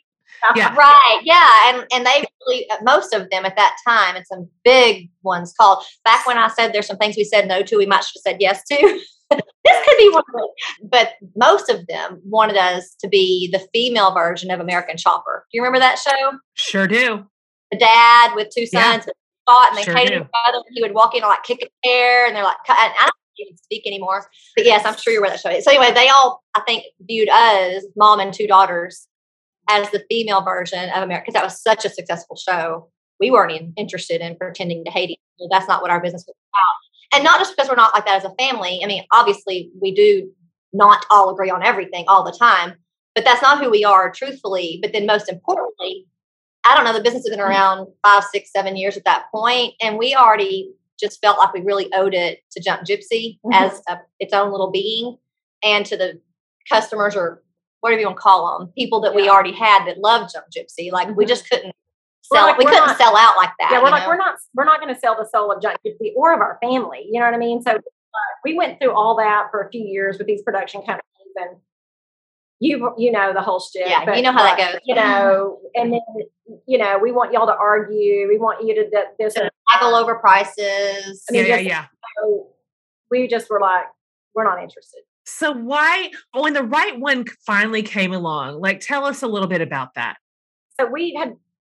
B: Yeah.
A: Right. Yeah. And and they really uh, most of them at that time and some big ones called back when I said there's some things we said no to, we might should have said yes to. this could be one of them. But most of them wanted us to be the female version of American Chopper. Do you remember that show?
B: Sure do.
A: The dad with two sons fought and they
B: Sure
A: hated
B: do.
A: each other. And he would walk in and like kick a chair and they're like, I don't even speak anymore. But yes, I'm sure you're aware that show. So anyway, they all I think viewed us, mom and two daughters, as the female version of America because that was such a successful show. We weren't even interested in pretending to hate each other. That's not what our business was about. And not just because we're not like that as a family. I mean, obviously we do not all agree on everything all the time, but that's not who we are, truthfully. But then most importantly, I don't know, the business has been around five, six, seven years at that point, and we already just felt like we really owed it to Junk Gypsy
C: Mhm.
A: as a, its own little being, and to the customers or whatever you want to call them, people that we already had that loved Junk Gypsy. Like we
C: Mhm.
A: just couldn't sell.
C: like,
A: we couldn't
C: not-
A: sell out like that.
C: Yeah, we're like,
A: know?
C: we're not we're not going to sell the soul of Junk Gypsy or of our family. You know what I mean? So uh, we went through all that for a few years with these production companies, and you you know the whole shit.
A: Yeah, you know how that goes.
C: You know, and then you know we want y'all to argue. We want you to do this. And
A: haggle over prices.
C: I mean,
B: yeah, yeah, yeah.
C: so we just were like, we're not interested.
B: So why when the right one finally came along, like tell us a little bit about that.
C: So we had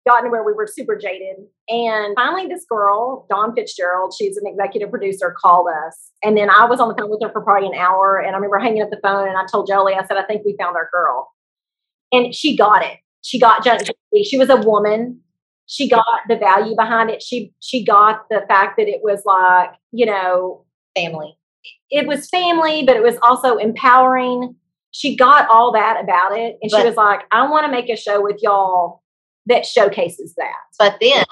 C: gotten where we were super jaded. And finally, this girl, Dawn Fitzgerald, she's an executive producer, called us. And then I was on the phone with her for probably an hour. And I remember hanging up the phone and I told Jolie, I said, I think we found our girl. And she got it. She got She was a woman. She got the value behind it. She she got the fact that it was like, you know,
A: family.
C: It was family, but it was also empowering. She got all that about it. And she was like, I want to make a show with y'all that showcases that.
A: But then,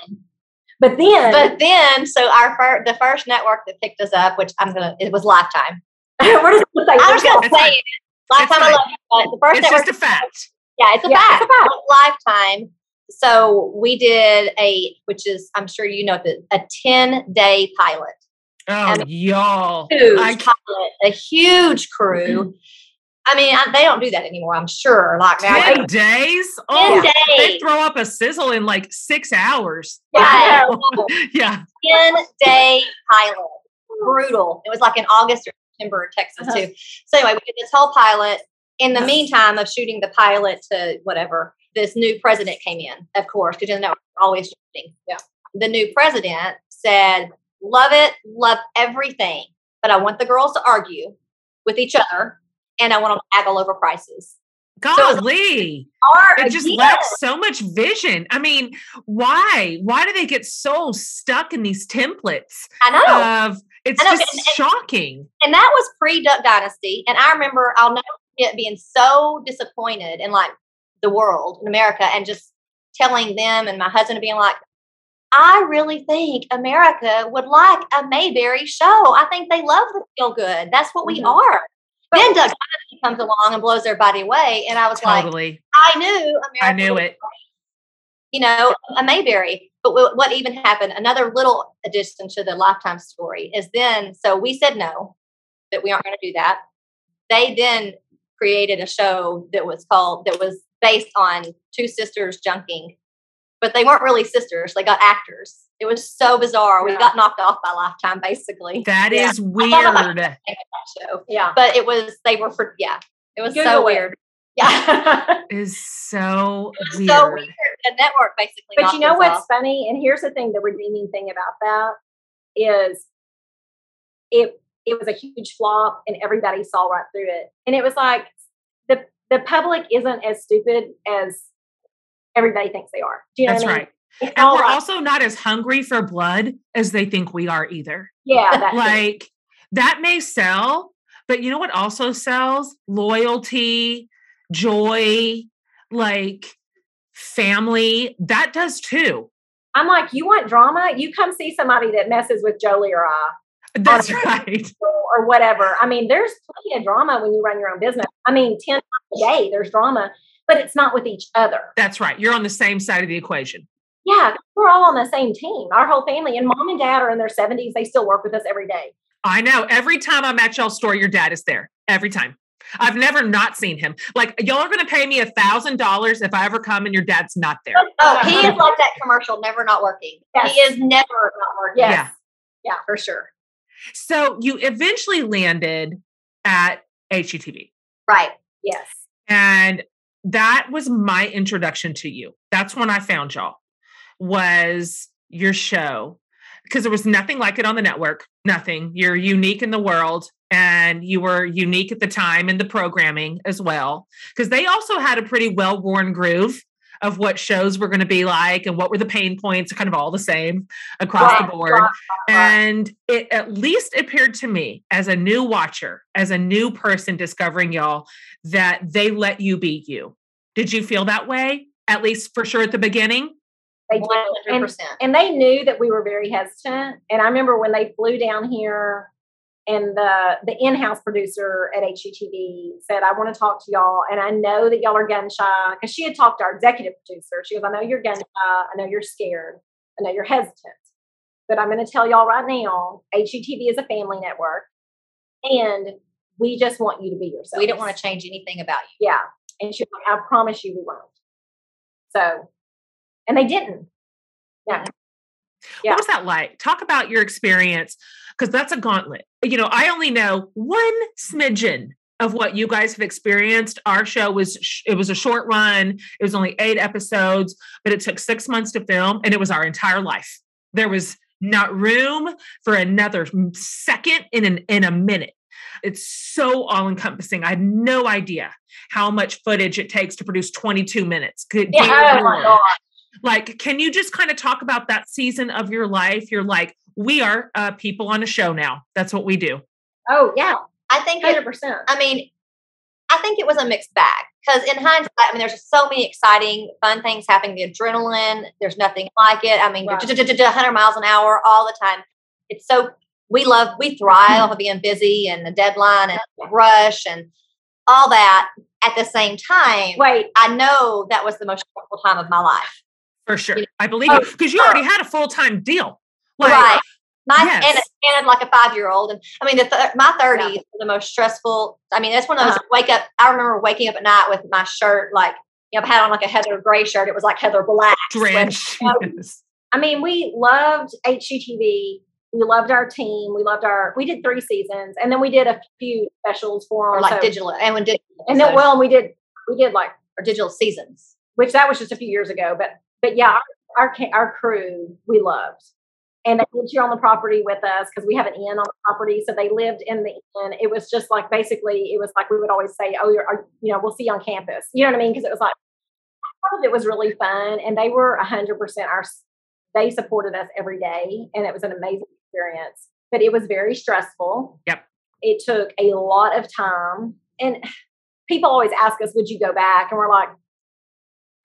C: But then,
A: but then, so our fir- the first network that picked us up, which I'm gonna, it was Lifetime.
C: we're just gonna say,
A: I was gonna say
B: fine.
A: it. Lifetime, I
B: fine.
A: love you. But the first
B: It's
A: network,
B: just a fact.
A: yeah, it's a
C: Yeah,
A: fact.
C: it's a fact.
A: Lifetime. So we did a, which is, I'm sure you know, a 10 day pilot.
B: Oh, y'all.
A: Huge
B: I
A: pilot, a huge crew. I mean, I, they don't do that anymore. I'm sure. Like now,
B: 10 days?
A: 10
B: Oh, they throw up a sizzle in like six hours.
A: Yeah.
B: yeah.
A: 10 day pilot. Brutal. It was like in August or September in Texas
C: Uh-huh.
A: too. So anyway, we did this whole pilot. In the meantime of shooting the pilot to whatever, this new president came in, of course, because you know always shooting.
C: Yeah.
A: The new president said, "Love it, love everything, but I want the girls to argue with each other, and I want them to haggle over prices."
B: Golly.
A: Our
B: it just lacks so much vision. I mean, why? Why do they get so stuck in these templates
A: I know.
B: of it's
A: know,
B: just
A: and-
B: shocking.
A: and that was pre Duck Dynasty. And I remember I'll never forget being so disappointed in like the world in America and just telling them and my husband being like, I really think America would like a Mayberry show. I think they love the feel good. That's what we
C: Mhm.
A: are. Then Duck Dynasty comes along and blows everybody away. And I was like,
B: Totally.
A: I knew America.
B: I knew it.
A: you know, a Mayberry. But wh- what even happened, another little addition to the lifetime story is then, so we said no. that we aren't going to do that. They then created a show that was called that was based on two sisters junking, but they weren't really sisters. They got actors. It was so bizarre. We got knocked off by Lifetime, basically.
B: That
A: Yeah.
B: is weird.
A: That show,
C: Yeah.
A: but it was they were for yeah. It was so
C: Google it.
A: weird. Yeah,
B: Is so
A: it was
B: weird.
A: so weird. The network basically.
C: but you know
A: us
C: what's
A: off.
C: funny? And here's the thing: the redeeming thing about that is it it was a huge flop, and everybody saw right through it. And it was like the the public isn't as stupid as everybody thinks they are. Do you know
B: That's
C: I mean?
B: right.
C: It's
B: And we're
C: like-
B: also not as hungry for blood as they think we are either.
C: yeah,
B: like that may sell, but you know what also sells? Loyalty, joy, like family. That does too.
C: I'm like, you want drama? You come see somebody that messes with Jolie or I
B: That's
C: Honestly.
B: right.
C: or whatever. I mean, there's plenty of drama when you run your own business. I mean, 10 times a day there's drama, but it's not with each other.
B: That's right. You're on the same side of the equation.
C: Yeah, we're all on the same team. Our whole family and mom and dad are in their 70s. They still work with us every day.
B: I know. Every time I'm at y'all's store, your dad is there. Every time. I've never not seen him. Like y'all are going to pay me a thousand dollars if I ever come and your dad's not there.
A: Oh, he is like that commercial, never not working.
C: Yes.
A: He is never not working.
C: Yes.
B: Yeah.
A: for sure.
B: So you eventually landed at HGTV.
A: Right.
C: Yes.
B: And that was my introduction to you. That's when I found y'all. Was your show because there was nothing like it on the network. Nothing. You're unique in the world and you were unique at the time in the programming as well because they also had a pretty well-worn groove of what shows were going to be like and what were the pain points kind of all the same across
C: Right,
B: the board
C: right, right.
B: and it at least appeared to me as a new watcher, as a new person discovering y'all, that they let you be you. Did you feel that way? At least for sure at the beginning?
C: They did.
A: One hundred
C: And,
A: percent.
C: and they knew that we were very hesitant. And I remember when they flew down here and the the in-house producer at HGTV said, I want to talk to y'all. And I know that y'all are gun shy. Because she had talked to our executive producer. She goes, I know you're gun shy. I know you're scared. I know you're hesitant. But I'm going to tell y'all right now, HGTV is a family network. And we just want you to be yourself.
A: We don't want to change anything about you.
C: Yeah. And she was like, I promise you we won't. So, and they didn't. Yeah. Mm. Yeah.
B: What was that like? Talk about your experience because that's a gauntlet. You know, I only know one smidgen of what you guys have experienced. Our show was it was a short run. It was only 8 episodes, but it took 6 months to film and it was our entire life. There was not room for another second in an in a minute. It's so all encompassing. I had no idea how much footage it takes to produce 22 minutes. Good
C: Yeah.
B: dear
C: Oh my God.
B: Like, can you just kind of talk about that season of your life? You're like, we are uh, people on a show now. That's what we do.
C: Oh, yeah.
A: I think
C: 100%.
A: I mean, I think it was a mixed bag because in hindsight, I mean, there's just so many exciting, fun things happening. The adrenaline, there's nothing like it. I mean,
C: Right.
A: 100 miles an hour all the time. It's so we love, we thrive off of being busy and the deadline and rush and all that. At the same time,
C: Wait,
A: I know that was the most stressful time of my life.
B: For sure.
A: Yeah.
B: I believe
C: Oh,
B: you because you already had a full time deal. Like,
A: right. My,
B: yes.
A: and, and like a five year old. And I mean, the th- my 30s were the most stressful. I mean, that's one of those
C: Uh-huh.
A: wake up. I remember waking up at night with my shirt, like, you know, I had on like a Heather Gray shirt. It was like Heather Black.
B: Drench.
C: Um,
B: Yes.
C: I mean, we loved HGTV. We loved our team. We loved our, we did three seasons and then we did a few specials for
A: Or
C: them.
A: like
C: so-
A: digital. And when digital.
C: And then,
A: so-
C: well, and we did, we did like,
A: or digital seasons.
C: which that was just a few years ago, but, but yeah, our, our, our crew, we loved. And they lived here on the property with us because we have an inn on the property. So they lived in the inn. It was just like basically, it was like we would always say, "Oh, you're, are, you know, we'll see you on campus." You know what I mean? Because it was like of it was really fun, and they were a hundred percent our. They supported us every day, and it was an amazing experience. But it was very stressful.
B: Yep.
C: It took a lot of time, and people always ask us, "Would you go back?" And we're like,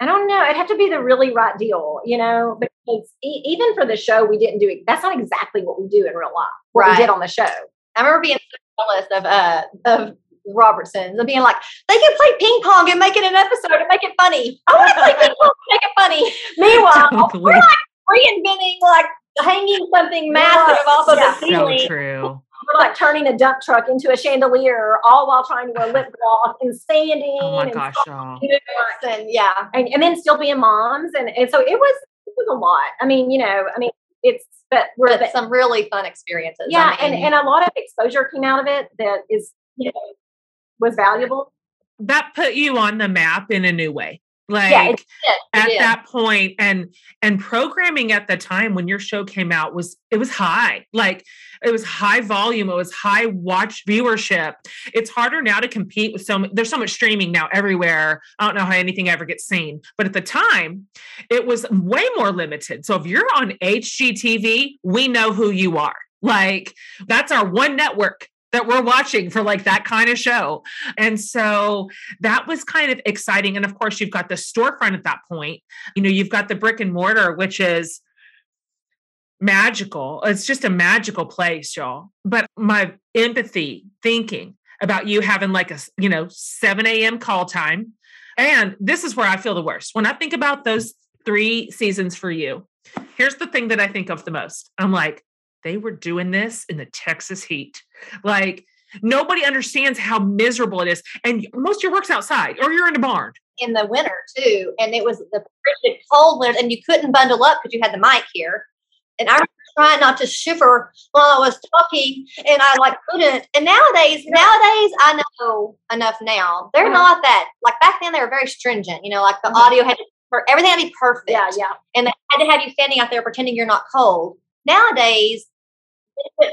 C: I don't know. It'd have to be the really right deal, you know, because e- even for the show, we didn't do it. That's not exactly what we do in real life. What we did on the show.
A: I remember being so jealous of, uh, of Robertsons and being like, they can play ping pong and make it an episode and make it funny. I want to play ping pong and make it funny. Meanwhile,
B: Totally.
A: We're like reinventing like hanging something massive
C: Yes,
A: off of
C: yes.
A: the
B: So
A: ceiling.
B: true.
C: we're like turning a dump truck into a chandelier, all while trying to wear lip gloss and standing.
B: Oh my
C: and
B: gosh, y'all.
A: And yeah,
C: and, and then still being moms, and, and so it was it was a lot. I mean, you know, I mean, it's but we're
A: but
C: the,
A: some really fun experiences. I
C: yeah, and and a lot of exposure came out of it that is you know was valuable.
B: That put you on the map in a new way. Like
C: Yeah, it
A: it
B: at that point and and programming at the time when your show came out was it was high like it was high volume it was high watch viewership. It's harder now to compete with so there's so much streaming now everywhere i don't know how anything ever gets seen but at the time it was way more limited. So if you're on hgtv we know who you are like that's our one network that we're watching for like that kind of show and so that was kind of exciting. And of course, you've got the storefront at that point. You know, you've got the brick and mortar, which is magical. It's just a magical place, y'all. But my empathy thinking about you having like a, you know, 7 a.m. call time. And this is where I feel the worst. When I think about those three seasons for you, here's the thing that I think of the most. I'm like, they were doing this in the Texas heat. Like, nobody understands how miserable it is. And most of your work's outside or you're in a barn.
A: in the winter too, and it was the frigid cold winter, and you couldn't bundle up because you had the mic here. And I remember trying not to shiver while I was talking, and I like couldn't. And nowadays, nowadays I know enough now. They're not that like back then. They were very stringent. You know, like the
C: Mhm.
A: audio had to, everything had to be perfect.
C: Yeah, yeah.
A: and they had to have you standing out there pretending you're not cold. Nowadays,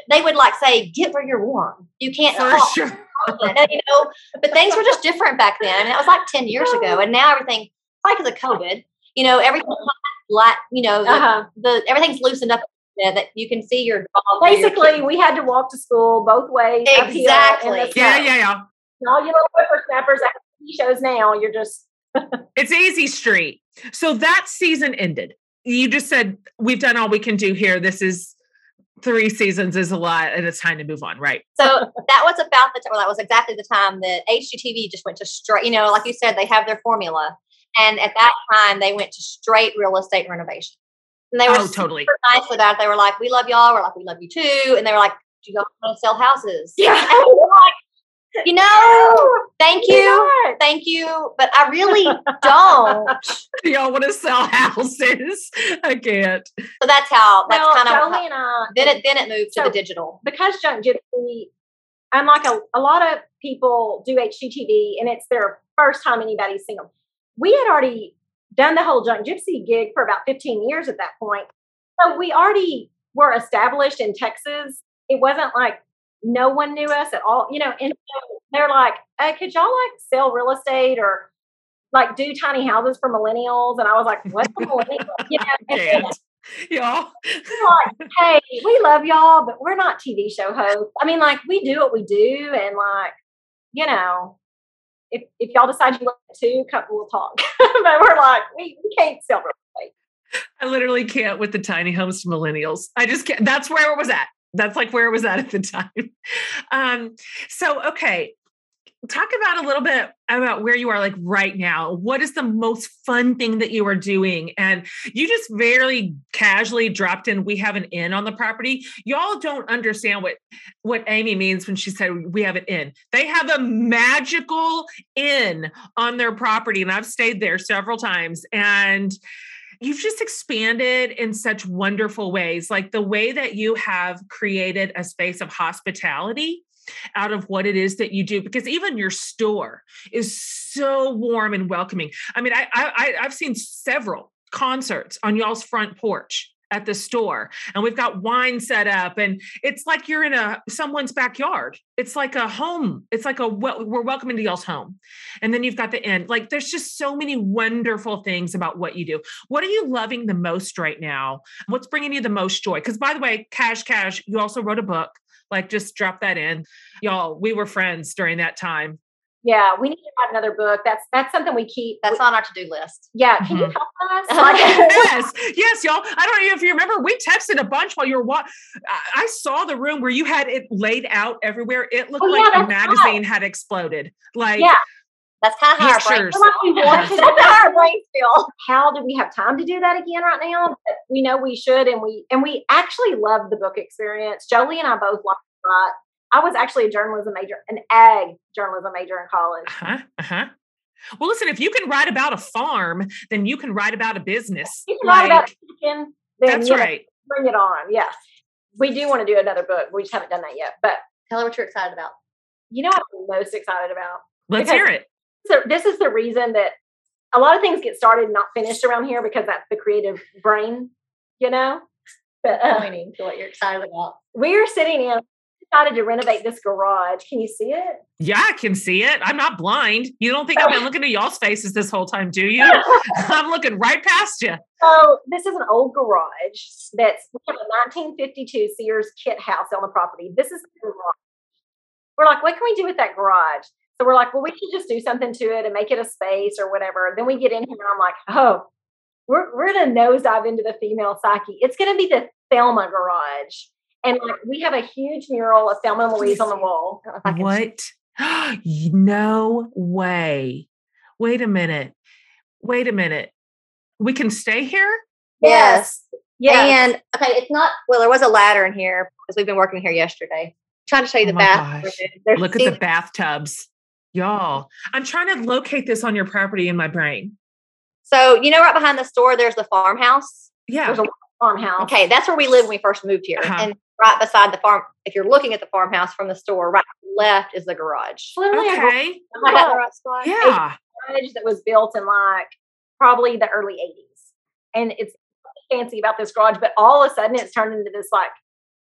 A: they would, like say, "Get where you're warm. You can't
B: For
A: talk."
B: sure.
A: You know, but things were just different back then. And it was like 10 years ago. And now everything, probably because of COVID, you know, everything like, you know, the,
C: Uh-huh.
A: the everything's loosened up a bit that you can see your dog. or your
C: Basically, we had to walk to school both ways. uphill
A: Exactly.
B: Yeah,
C: snow.
B: yeah, yeah.
C: And all you little whippersnappers at TV shows now, you're just
B: It's easy street. So that season ended. You just said, we've done all we can do here. This is three seasons is a lot and it's time to move on, right?
A: So that was about the time, well, that was exactly the time that HGTV just went to straight, you know, like you said, they have their formula. And at that time, they went to straight real estate renovation. And they were
B: Oh, totally.
A: super nice with that. They were like, we love y'all. We're like, we love you too. And they were like, do y'all want to sell houses?
C: Yeah.
A: And we were like, you know, thank
C: You
A: you. Thank you. But I really don't.
B: Y'all want to sell houses? I can't.
A: So that's how, that's
C: well,
A: kind of,
C: Jolie
A: how,
C: and I, uh,
A: then it, then it moved to the digital.
C: because Junk Gypsy, unlike a, a lot of people do HGTV and it's their first time anybody's seen them. We had already done the whole Junk Gypsy gig for about 15 years at that point. So we already were established in Texas. It wasn't like no one knew us at all, you know. And so they're like, hey, could y'all like sell real estate or like do tiny houses for millennials? And I was like, what's a millennial? You know, and then
B: Can't. Y'all.
C: like, hey, we love y'all, but we're not TV show hosts. I mean, like, we do what we do, and like, you know, if if y'all decide you want to, come, we'll talk. but we're like, we, we can't sell real estate.
B: I literally can't with the tiny homes to millennials. I just can't. That's where it was at. That's like where it was at at the time. Um, so, okay, talk about a little bit about where you are like right now. What is the most fun thing that you are doing? And you just very casually dropped in. We have an inn on the property. Y'all don't understand what what Amie means when she said we have an inn. They have a magical inn on their property, and I've stayed there several times. And you've just expanded in such wonderful ways like the way that you have created a space of hospitality out of what it is that you do because even your store is so warm and welcoming. I mean i, I i've seen several concerts on y'all's front porch at the store and we've got wine set up and it's like you're in a someone's backyard. It's like a home. It's like a we're welcoming to y'all's home. And then you've got the end. Like there's just so many wonderful things about what you do. What are you loving the most right now? What's bringing you the most joy? Because by the way cash cash you also wrote a book. Like just drop that in. Y'all we were friends during that time
C: Yeah, we need to write another book. That's that's something we keep.
A: That's on our to do list.
C: yeah, can you
B: Mhm.
C: help us?
B: yes, yes, y'all. I don't know if you remember, we texted a bunch while you were watching. I saw the room where you had it laid out everywhere. It looked
C: Oh,
B: like
C: yeah,
B: a
C: that's
B: magazine had exploded. Like,
C: Yeah.
A: That's kind of how our brain.
B: Pictures.
C: Like we want to do
A: That's how our brains feel.
C: How do we have time to do that again right now? But we know we should, and we and we actually love the book experience. Jolie and I both like right. I was actually a journalism major, an ag journalism major in college.
B: Uh-huh. Uh-huh. Well, listen, if you can write about a farm, then you can write about a business.
C: You can write about chicken. Then,
B: That's
C: you know,
B: right.
C: bring it on. Yes. We do want to do another book. We just haven't done that yet. But
A: Tell her what you're excited about.
C: you know what I'm most excited about?
B: Let's
C: because-
B: hear it.
C: So this is the reason that a lot of things get started and not finished around here because that's the creative brain, you know? But uh,
A: Pointing to what you're excited about.
C: we're sitting in decided to renovate this garage. Can you see it?
B: Yeah, I can see it. I'm not blind. You don't think I've been looking at y'all's faces this whole time, do you? I'm looking right past you.
C: So this is an old garage that's we have a 1952 Sears kit house on the property. This is the garage. We're like, what can we do with that garage? So we're like, well, we should just do something to it and make it a space or whatever. Then we get in here and I'm like, oh, we're we're gonna nosedive into the female psyche. It's gonna be the Thelma garage. And like we have a huge mural of Thelma and Louise on the wall.
A: I don't know if I can-
B: What? no way. Wait a minute. Wait a minute. We can stay here?
A: Yes.
C: Yeah.
A: And okay, it's not well, there was a ladder in here because we've been working here yesterday. trying to show you
B: Oh
A: the
B: my
A: bath.
B: gosh. Look at the bathtubs. Y'all, I'm trying to locate this on your property in my brain.
A: So you know, right behind the store, there's the farmhouse.
B: Yeah.
C: There's a farmhouse.
A: Okay, that's where we lived when we first moved here.
B: Uh-huh.
A: And right beside the farm, if you're looking at the farmhouse from the store, right left is the garage.
C: Literally a
B: Okay.
A: Am I got the right spot?
B: Yeah.
C: garage that was built in like probably the early 80s. And it's fancy about this garage, but all of a sudden it's turned into this like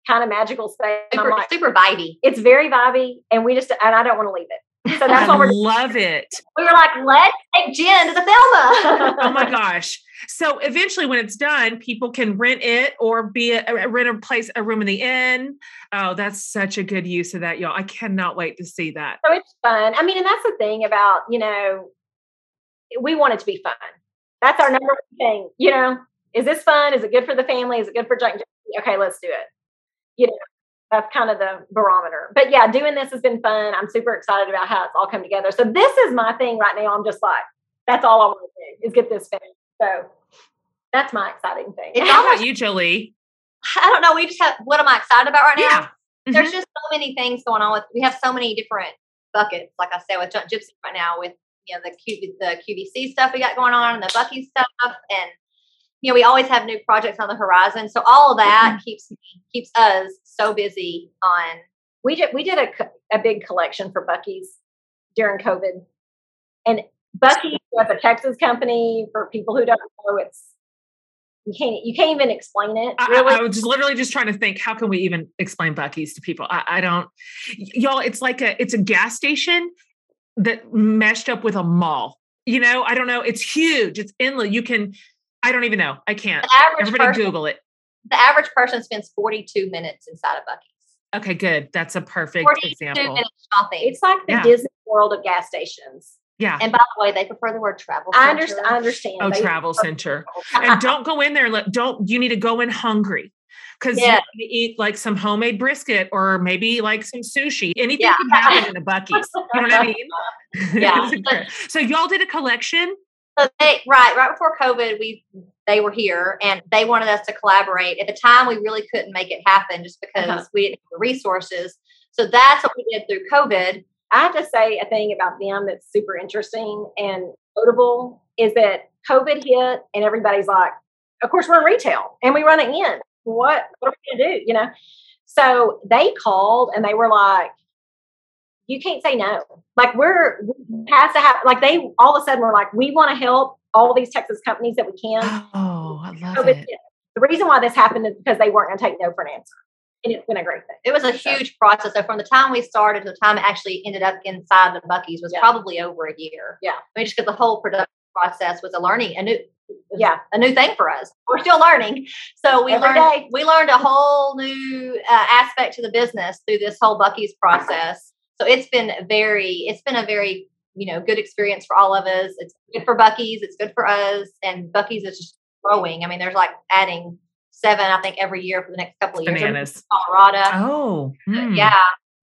C: kind of magical space.
A: Super,
C: like,
A: super vibey.
C: it's very vibey, and we just and I don't want to leave it. So that's
B: I
C: why we're
B: love it.
A: We were like, let's take Jen to the Thelma.
B: Oh my gosh. So eventually when it's done, people can rent it or be a, rent a place, a room in the inn. Oh, that's such a good use of that, y'all. I cannot wait to see that.
C: so it's fun. I mean, and that's the thing about, you know, we want it to be fun. That's our number one thing. You know, is this fun? Is it good for the family? Is it good for Jesse? Okay, let's do it. You know, that's kind of the barometer. But yeah, doing this has been fun. I'm super excited about how it's all come together. So this is my thing right now. I'm just like, that's all I want to do is get this finished. So that's my exciting thing.
A: It's
B: How
A: almost-
B: about you, Jolie?
A: I don't know. We just have what am I excited about right now?
B: Yeah. Mhm.
A: There's just so many things going on with we have so many different buckets, like I said, with Junk Gypsy right now with you know the Q the QVC stuff we got going on and the Bucky stuff and you know, we always have new projects on the horizon. So all of that mm-hmm. keeps me keeps us so busy on
C: we did we did a, a big collection for Buc-ee's during COVID, and Buc-ee's was a Texas company. For people who don't know, it's you can't you can't even explain it.
B: I,
C: Really,
B: I, I was just literally just trying to think, how can we even explain Buc-ee's to people? I, I don't, y'all. It's like a, it's a gas station that meshed up with a mall. You know, I don't know. It's huge. It's endless. You can, I don't even know. I can't.
A: the average
B: Everybody
A: person.
B: Google it.
A: The average person spends 42 minutes inside of Buc-ee's.
B: Okay, good. That's a perfect
A: 42
B: example.
A: minutes shopping.
C: it's like the
B: Yeah.
C: Disney World of gas stations.
B: Yeah.
A: and by the way, they prefer the word travel.
C: I
A: center.
C: understand. I understand.
B: Oh,
C: They-
B: travel center. and don't go in there. let- Don't you need to go in hungry because
A: Yeah.
B: you eat like some homemade brisket or maybe like some sushi. Anything
A: Yeah.
B: can happen in a Buc-ee's. You know what I mean?
A: Yeah.
B: so y'all did a collection.
A: So they right right before COVID, we they were here and they wanted us to collaborate. At the time, we really couldn't make it happen just because
C: Uh-huh.
A: we didn't have the resources. So that's what we did through COVID.
C: I have to say a thing about them that's super interesting and notable is that COVID hit and everybody's like, of course, we're in retail and we run it in. What, what are we going to do? You know? So they called and they were like, you can't say no. Like, we're, we have to have, like, they all of a sudden were like, we want to help all these Texas companies that we can.
B: Oh, I love
C: COVID
B: it.
C: The reason why this happened is because they weren't going to take no for an answer. And it's been a great thing.
A: It was a
C: So-
A: huge process. So from the time we started to the time it actually ended up inside the Buc-ee's was
C: Yeah.
A: probably over a year.
C: Yeah.
A: I mean, just because the whole production process was a learning, a new,
C: Yeah.
A: a new thing for us. We're still learning. So we
C: Every
A: learned
C: day.
A: we learned a whole new uh, aspect to the business through this whole Buc-ee's process. So it's been very it's been a very you know good experience for all of us. It's good for Buc-ee's, it's good for us, and Buc-ee's is just growing. I mean, there's like adding seven, I think, every year for the next couple of years.
B: Bananas.
A: Colorado.
B: Oh, hmm.
A: Yeah.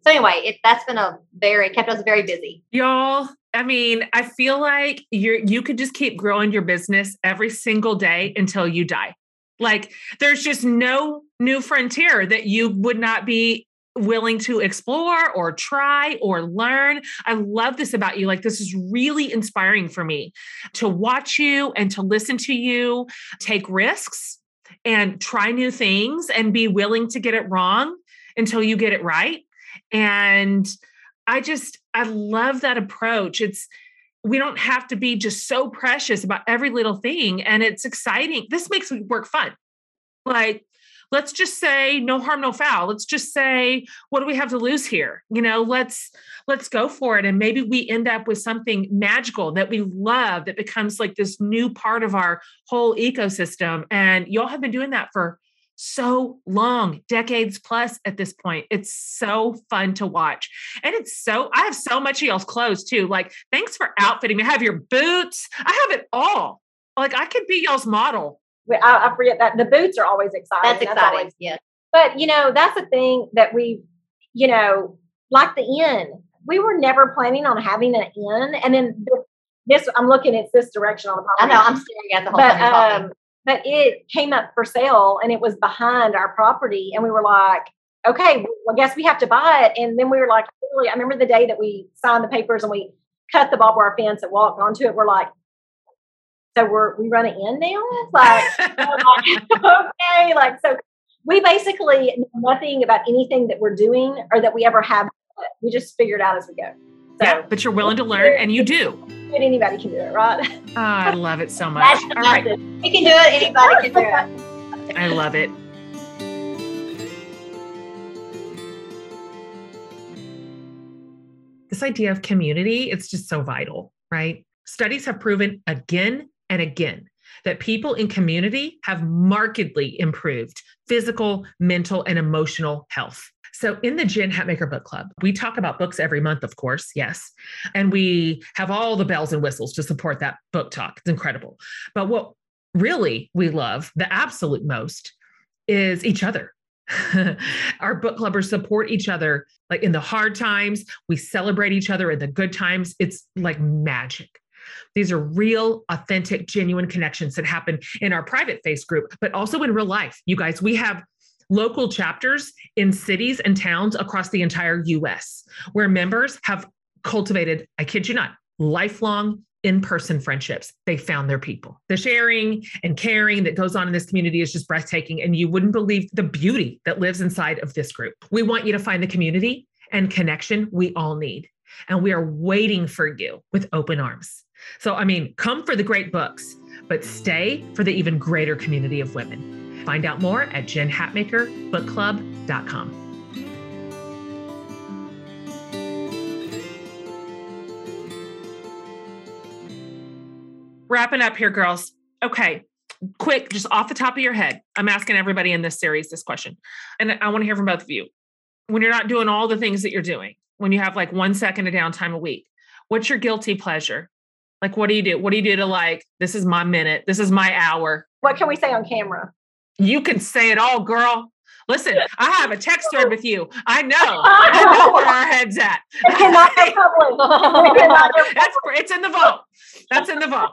A: So anyway, it that's been a very kept us very busy.
B: y'all. I mean, I feel like you're you could just keep growing your business every single day until you die. Like there's just no new frontier that you would not be willing to explore or try or learn. I love this about you. Like, this is really inspiring for me to watch you and to listen to you take risks and try new things and be willing to get it wrong until you get it right. And I just, I love that approach. It's, we don't have to be just so precious about every little thing. And it's exciting. This makes work fun. Like, let's just say no harm no foul let's just say what do we have to lose here you know let's let's go for it and maybe we end up with something magical that we love that becomes like this new part of our whole ecosystem and y'all have been doing that for so long, decades plus at this point. It's so fun to watch. And it's so, I have so much of y'all's clothes too. Like, thanks for outfitting me. I have your boots, I have it all. Like, I could be y'all's model.
C: I, I forget that the boots are always exciting.
A: That's exciting. That's always,
C: yeah. But, you know, that's the thing that we, you know, like the inn, we were never planning on having an inn. And then this, I'm looking at this direction on the
A: property. I know, I'm staring at the whole but, thing. Um,
C: but it came up for sale and it was behind our property. And we were like, okay, well, I guess we have to buy it. And then we were like, really, I remember the day that we signed the papers and we cut the barbed wire fence and walked onto it. We're like, so we're we run it in now? Like, like okay, like so we basically know nothing about anything that we're doing or that we ever have. We just figure it out as we go.
B: So, yeah, but you're willing to learn, and you do.
C: Anybody can do it, right?
B: Oh, I love it so much.
A: All right. We can do it. Anybody can do it.
B: I love it. This idea of community, it's just so vital, right? Studies have proven again and again that people in community have markedly improved physical, mental, and emotional health. So, in the Jen Hatmaker Book Club, we talk about books every month, of course, yes. And we have all the bells and whistles to support that book talk. It's incredible. But what really we love the absolute most is each other. Our book clubbers support each other like in the hard times. We celebrate each other in the good times. It's like magic. These are real, authentic, genuine connections that happen in our private face group, but also in real life. You guys, we have local chapters in cities and towns across the entire US where members have cultivated, I kid you not, lifelong in person friendships. They found their people. The sharing and caring that goes on in this community is just breathtaking. And you wouldn't believe the beauty that lives inside of this group. We want you to find the community and connection we all need. And we are waiting for you with open arms. So, I mean, come for the great books, but stay for the even greater community of women. Find out more at jenhatmakerbookclub.com. Wrapping up here, girls. Okay, quick, just off the top of your head, I'm asking everybody in this series this question. And I want to hear from both of you. When you're not doing all the things that you're doing, when you have like one second of downtime a week, what's your guilty pleasure? Like, what do you do? What do you do to like, this is my minute, this is my hour?
C: What can we say on camera?
B: You can say it all, girl. Listen, I have a text thread with you. I know. I know where our head's at.
C: It cannot go public.
B: That's, it's in the vault. That's in the vault.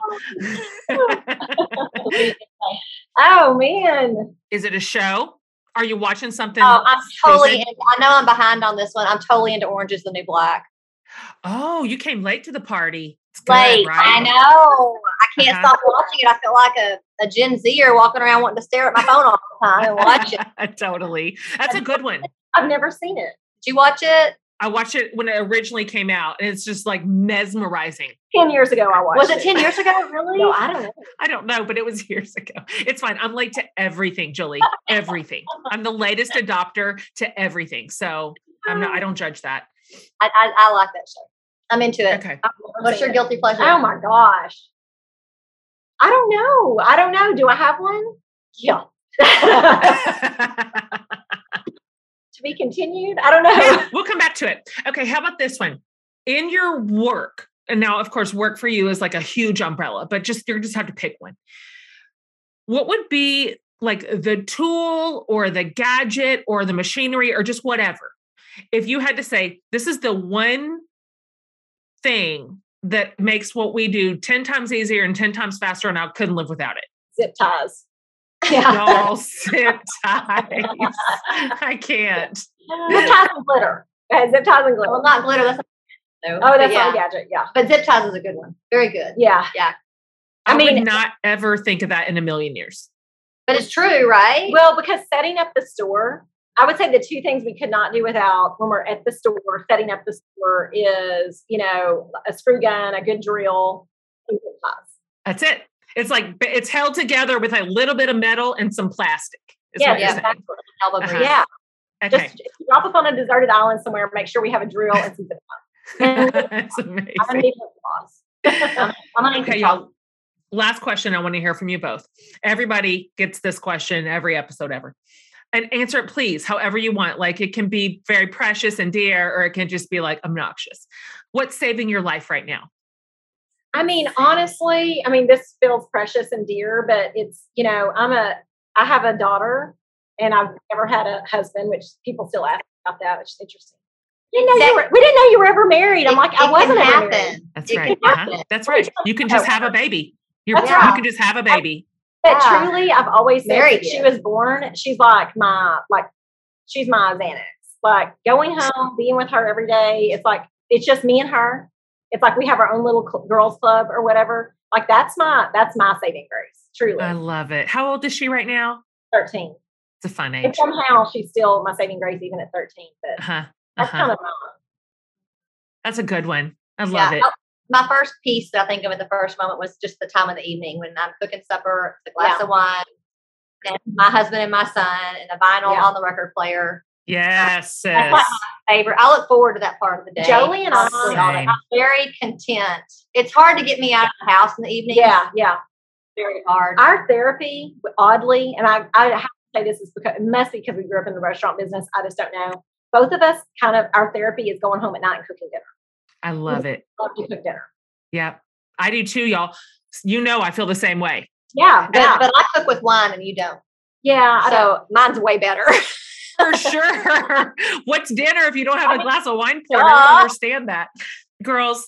C: oh man.
B: Is it a show? Are you watching something?
A: Oh, I'm totally. In, I know I'm behind on this one. I'm totally into Orange is the New Black.
B: Oh, you came late to the party.
A: Good, right? I know. I can't uh-huh. stop watching it. I feel like a, a Gen Zer walking around wanting to stare at my phone all the time and watch it.
B: totally. That's a good one.
C: I've never seen it.
A: Did you watch it?
B: I watched it when it originally came out, and it's just like mesmerizing.
C: Ten years ago, I watched.
A: Was it, it. ten years ago? Really?
C: no, I don't know.
B: I don't know, but it was years ago. It's fine. I'm late to everything, Julie. everything. I'm the latest adopter to everything, so I'm not. I don't judge that.
A: I, I, I like that show. I'm into it.
B: Okay.
A: Um, what's your guilty pleasure?
C: Oh my gosh. I don't know. I don't know. Do I have one?
A: Yeah.
C: to be continued? I don't know.
B: we'll come back to it. Okay. How about this one? In your work, and now, of course, work for you is like a huge umbrella, but just you just have to pick one. What would be like the tool or the gadget or the machinery or just whatever? If you had to say, this is the one thing that makes what we do 10 times easier and 10 times faster, and I couldn't live without it.
C: Zip ties.
B: Yeah. Y'all zip ties. I can't.
C: zip ties and glitter. Uh, zip ties and glitter.
A: Well, not glitter. That's
C: no. Oh, that's
A: yeah.
C: not a gadget. Yeah.
A: But zip ties is a good one. Very good.
C: Yeah.
A: Yeah.
B: I, I mean, would not ever think of that in a million years.
A: But it's true, right?
C: Well, because setting up the store, I would say the two things we could not do without when we're at the store, setting up the store is, you know, a screw gun, a good drill, and ties.
B: That's it. It's like it's held together with a little bit of metal and some plastic.
C: Yeah, yeah, uh-huh. yeah. Okay. Just drop us on a deserted island somewhere. Make sure we have a drill and some zip. That's amazing. I'm
B: gonna I'm okay, y'all. Last question I want to hear from you both. Everybody gets this question every episode ever. And answer it, please, however you want. Like it can be very precious and dear, or it can just be like obnoxious. What's saving your life right now?
C: I mean, honestly, I mean, this feels precious and dear, but it's, you know, I'm a, I have a daughter and I've never had a husband, which people still ask about that, which is interesting. Didn't know that, you were, we didn't know you were ever married. I'm
A: it,
C: like, I wasn't
A: happen.
C: Married.
B: That's it right. Uh-huh. That's right. You can just have a baby. You're, That's right. You can just have a baby.
C: But yeah. truly, I've always said she was born, she's like my, like, she's my Xanax. Like going home, being with her every day. It's like, it's just me and her it's like we have our own little cl- girls club or whatever. Like that's my that's my saving grace. Truly,
B: I love it. How old is she right now?
C: Thirteen.
B: It's a fun age. And
C: somehow she's still my saving grace even at thirteen. But uh-huh. Uh-huh. that's kind of my.
B: That's a good one. I love yeah. it.
A: My first piece that I think of at the first moment was just the time of the evening when I'm cooking supper, the glass yeah. of wine, and my husband and my son, and the vinyl yeah. on the record player.
B: Yes.
A: That's my favorite. I look forward to that part of the day.
C: Jolie and I,
A: I'm very content. It's hard to get me out of the house in the evening.
C: Yeah, yeah.
A: Very hard.
C: Our therapy, oddly, and I, I have to say this is because it must be because we grew up in the restaurant business. I just don't know. Both of us kind of our therapy is going home at night and cooking dinner.
B: I love it.
C: Love to cook dinner.
B: Yeah, I do too, y'all. You know, I feel the same way.
C: Yeah,
A: but, yeah. but I cook with wine and you don't.
C: Yeah,
A: so mine's way better.
B: for sure. What's dinner if you don't have a glass of wine poured? I don't understand that. Girls,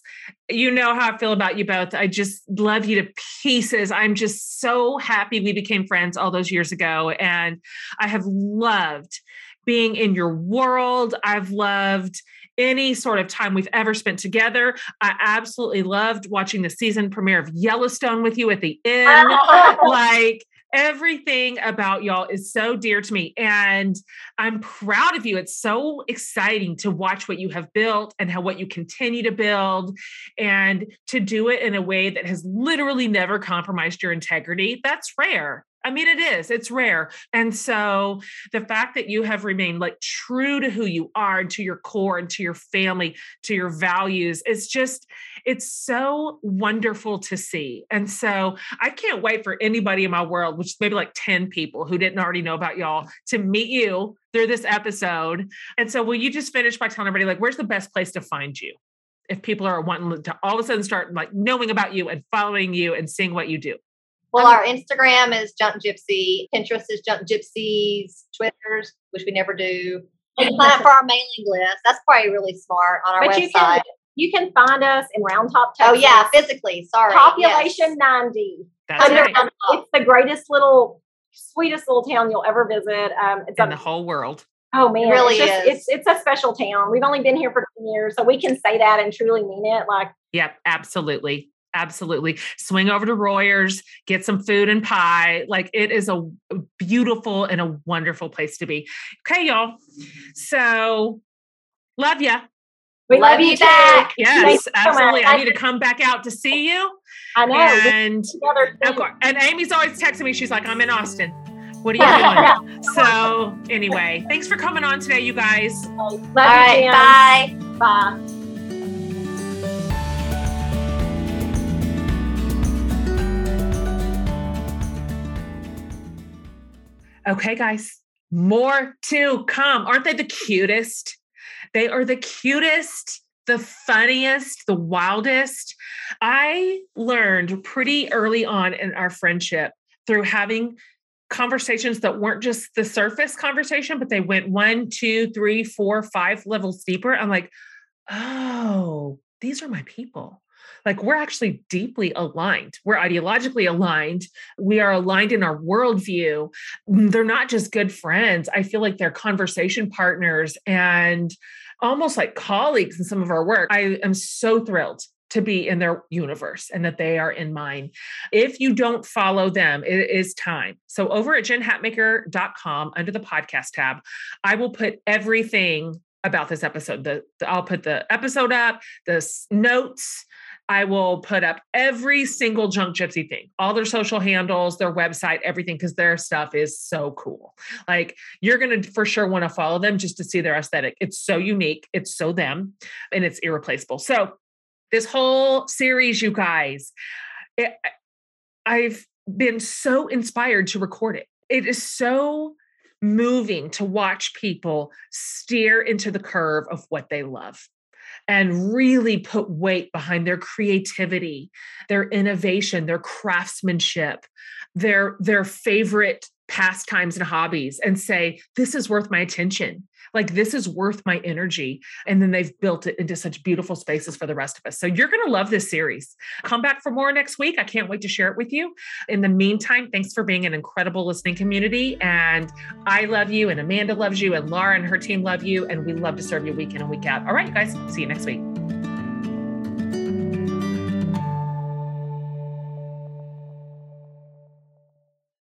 B: you know how I feel about you both. I just love you to pieces. I'm just so happy we became friends all those years ago. And I have loved being in your world. I've loved any sort of time we've ever spent together. I absolutely loved watching the season premiere of Yellowstone with you at the end. like, everything about y'all is so dear to me and i'm proud of you it's so exciting to watch what you have built and how what you continue to build and to do it in a way that has literally never compromised your integrity that's rare I mean, it is, it's rare. And so the fact that you have remained like true to who you are and to your core and to your family, to your values, it's just, it's so wonderful to see. And so I can't wait for anybody in my world, which is maybe like 10 people who didn't already know about y'all, to meet you through this episode. And so will you just finish by telling everybody, like, where's the best place to find you? If people are wanting to all of a sudden start like knowing about you and following you and seeing what you do.
A: Well, our Instagram is Junk Gypsy, Pinterest is Junk Gypsies, Twitter's, which we never do. And sign up for our mailing list. That's probably really smart on our but website.
C: You can, you can find us in Round Top,
A: Texas. Oh yeah, physically. Sorry.
C: Population yes. 90.
B: That's right.
C: It's the greatest little, sweetest little town you'll ever visit. Um, it's
B: in a, the whole world.
C: Oh man,
A: it really
C: it's
A: just,
C: is. It's it's a special town. We've only been here for 10 years, so we can say that and truly mean it. Like,
B: yep, absolutely absolutely swing over to Royers, get some food and pie. Like it is a beautiful and a wonderful place to be. Okay, y'all. So love ya.
C: We love, love you back.
B: Yes, absolutely. So I need to come back out to see you.
C: I know.
B: And, of course, and Amie's always texting me. She's like, I'm in Austin. What are you doing? so anyway, thanks for coming on today, you guys.
C: Love All right,
A: bye.
C: Bye.
B: Okay, guys, more to come. Aren't they the cutest? They are the cutest, the funniest, the wildest. I learned pretty early on in our friendship through having conversations that weren't just the surface conversation, but they went one, two, three, four, five levels deeper. I'm like, oh, these are my people like we're actually deeply aligned. We're ideologically aligned. We are aligned in our worldview. Mm, they're not just good friends. I feel like they're conversation partners and almost like colleagues in some of our work. I am so thrilled to be in their universe and that they are in mine. If you don't follow them, it is time. So over at jenhatmaker.com under the podcast tab, I will put everything about this episode. The, the I'll put the episode up, the notes, I will put up every single Junk Gypsy thing, all their social handles, their website, everything, because their stuff is so cool. Like you're going to for sure want to follow them just to see their aesthetic. It's so unique, it's so them, and it's irreplaceable. So, this whole series, you guys, eh, it, I've been so inspired to record it. It is so moving to watch people steer into the curve of what they love and really put weight behind their creativity, their innovation, their craftsmanship, their their favorite pastimes and hobbies and say this is worth my attention. Like this is worth my energy. And then they've built it into such beautiful spaces for the rest of us. So you're going to love this series. Come back for more next week. I can't wait to share it with you. In the meantime thanks for being an incredible listening community and i love you and amanda loves you and laura and her team love you and we love to serve you week in and week out. All right guys see you next week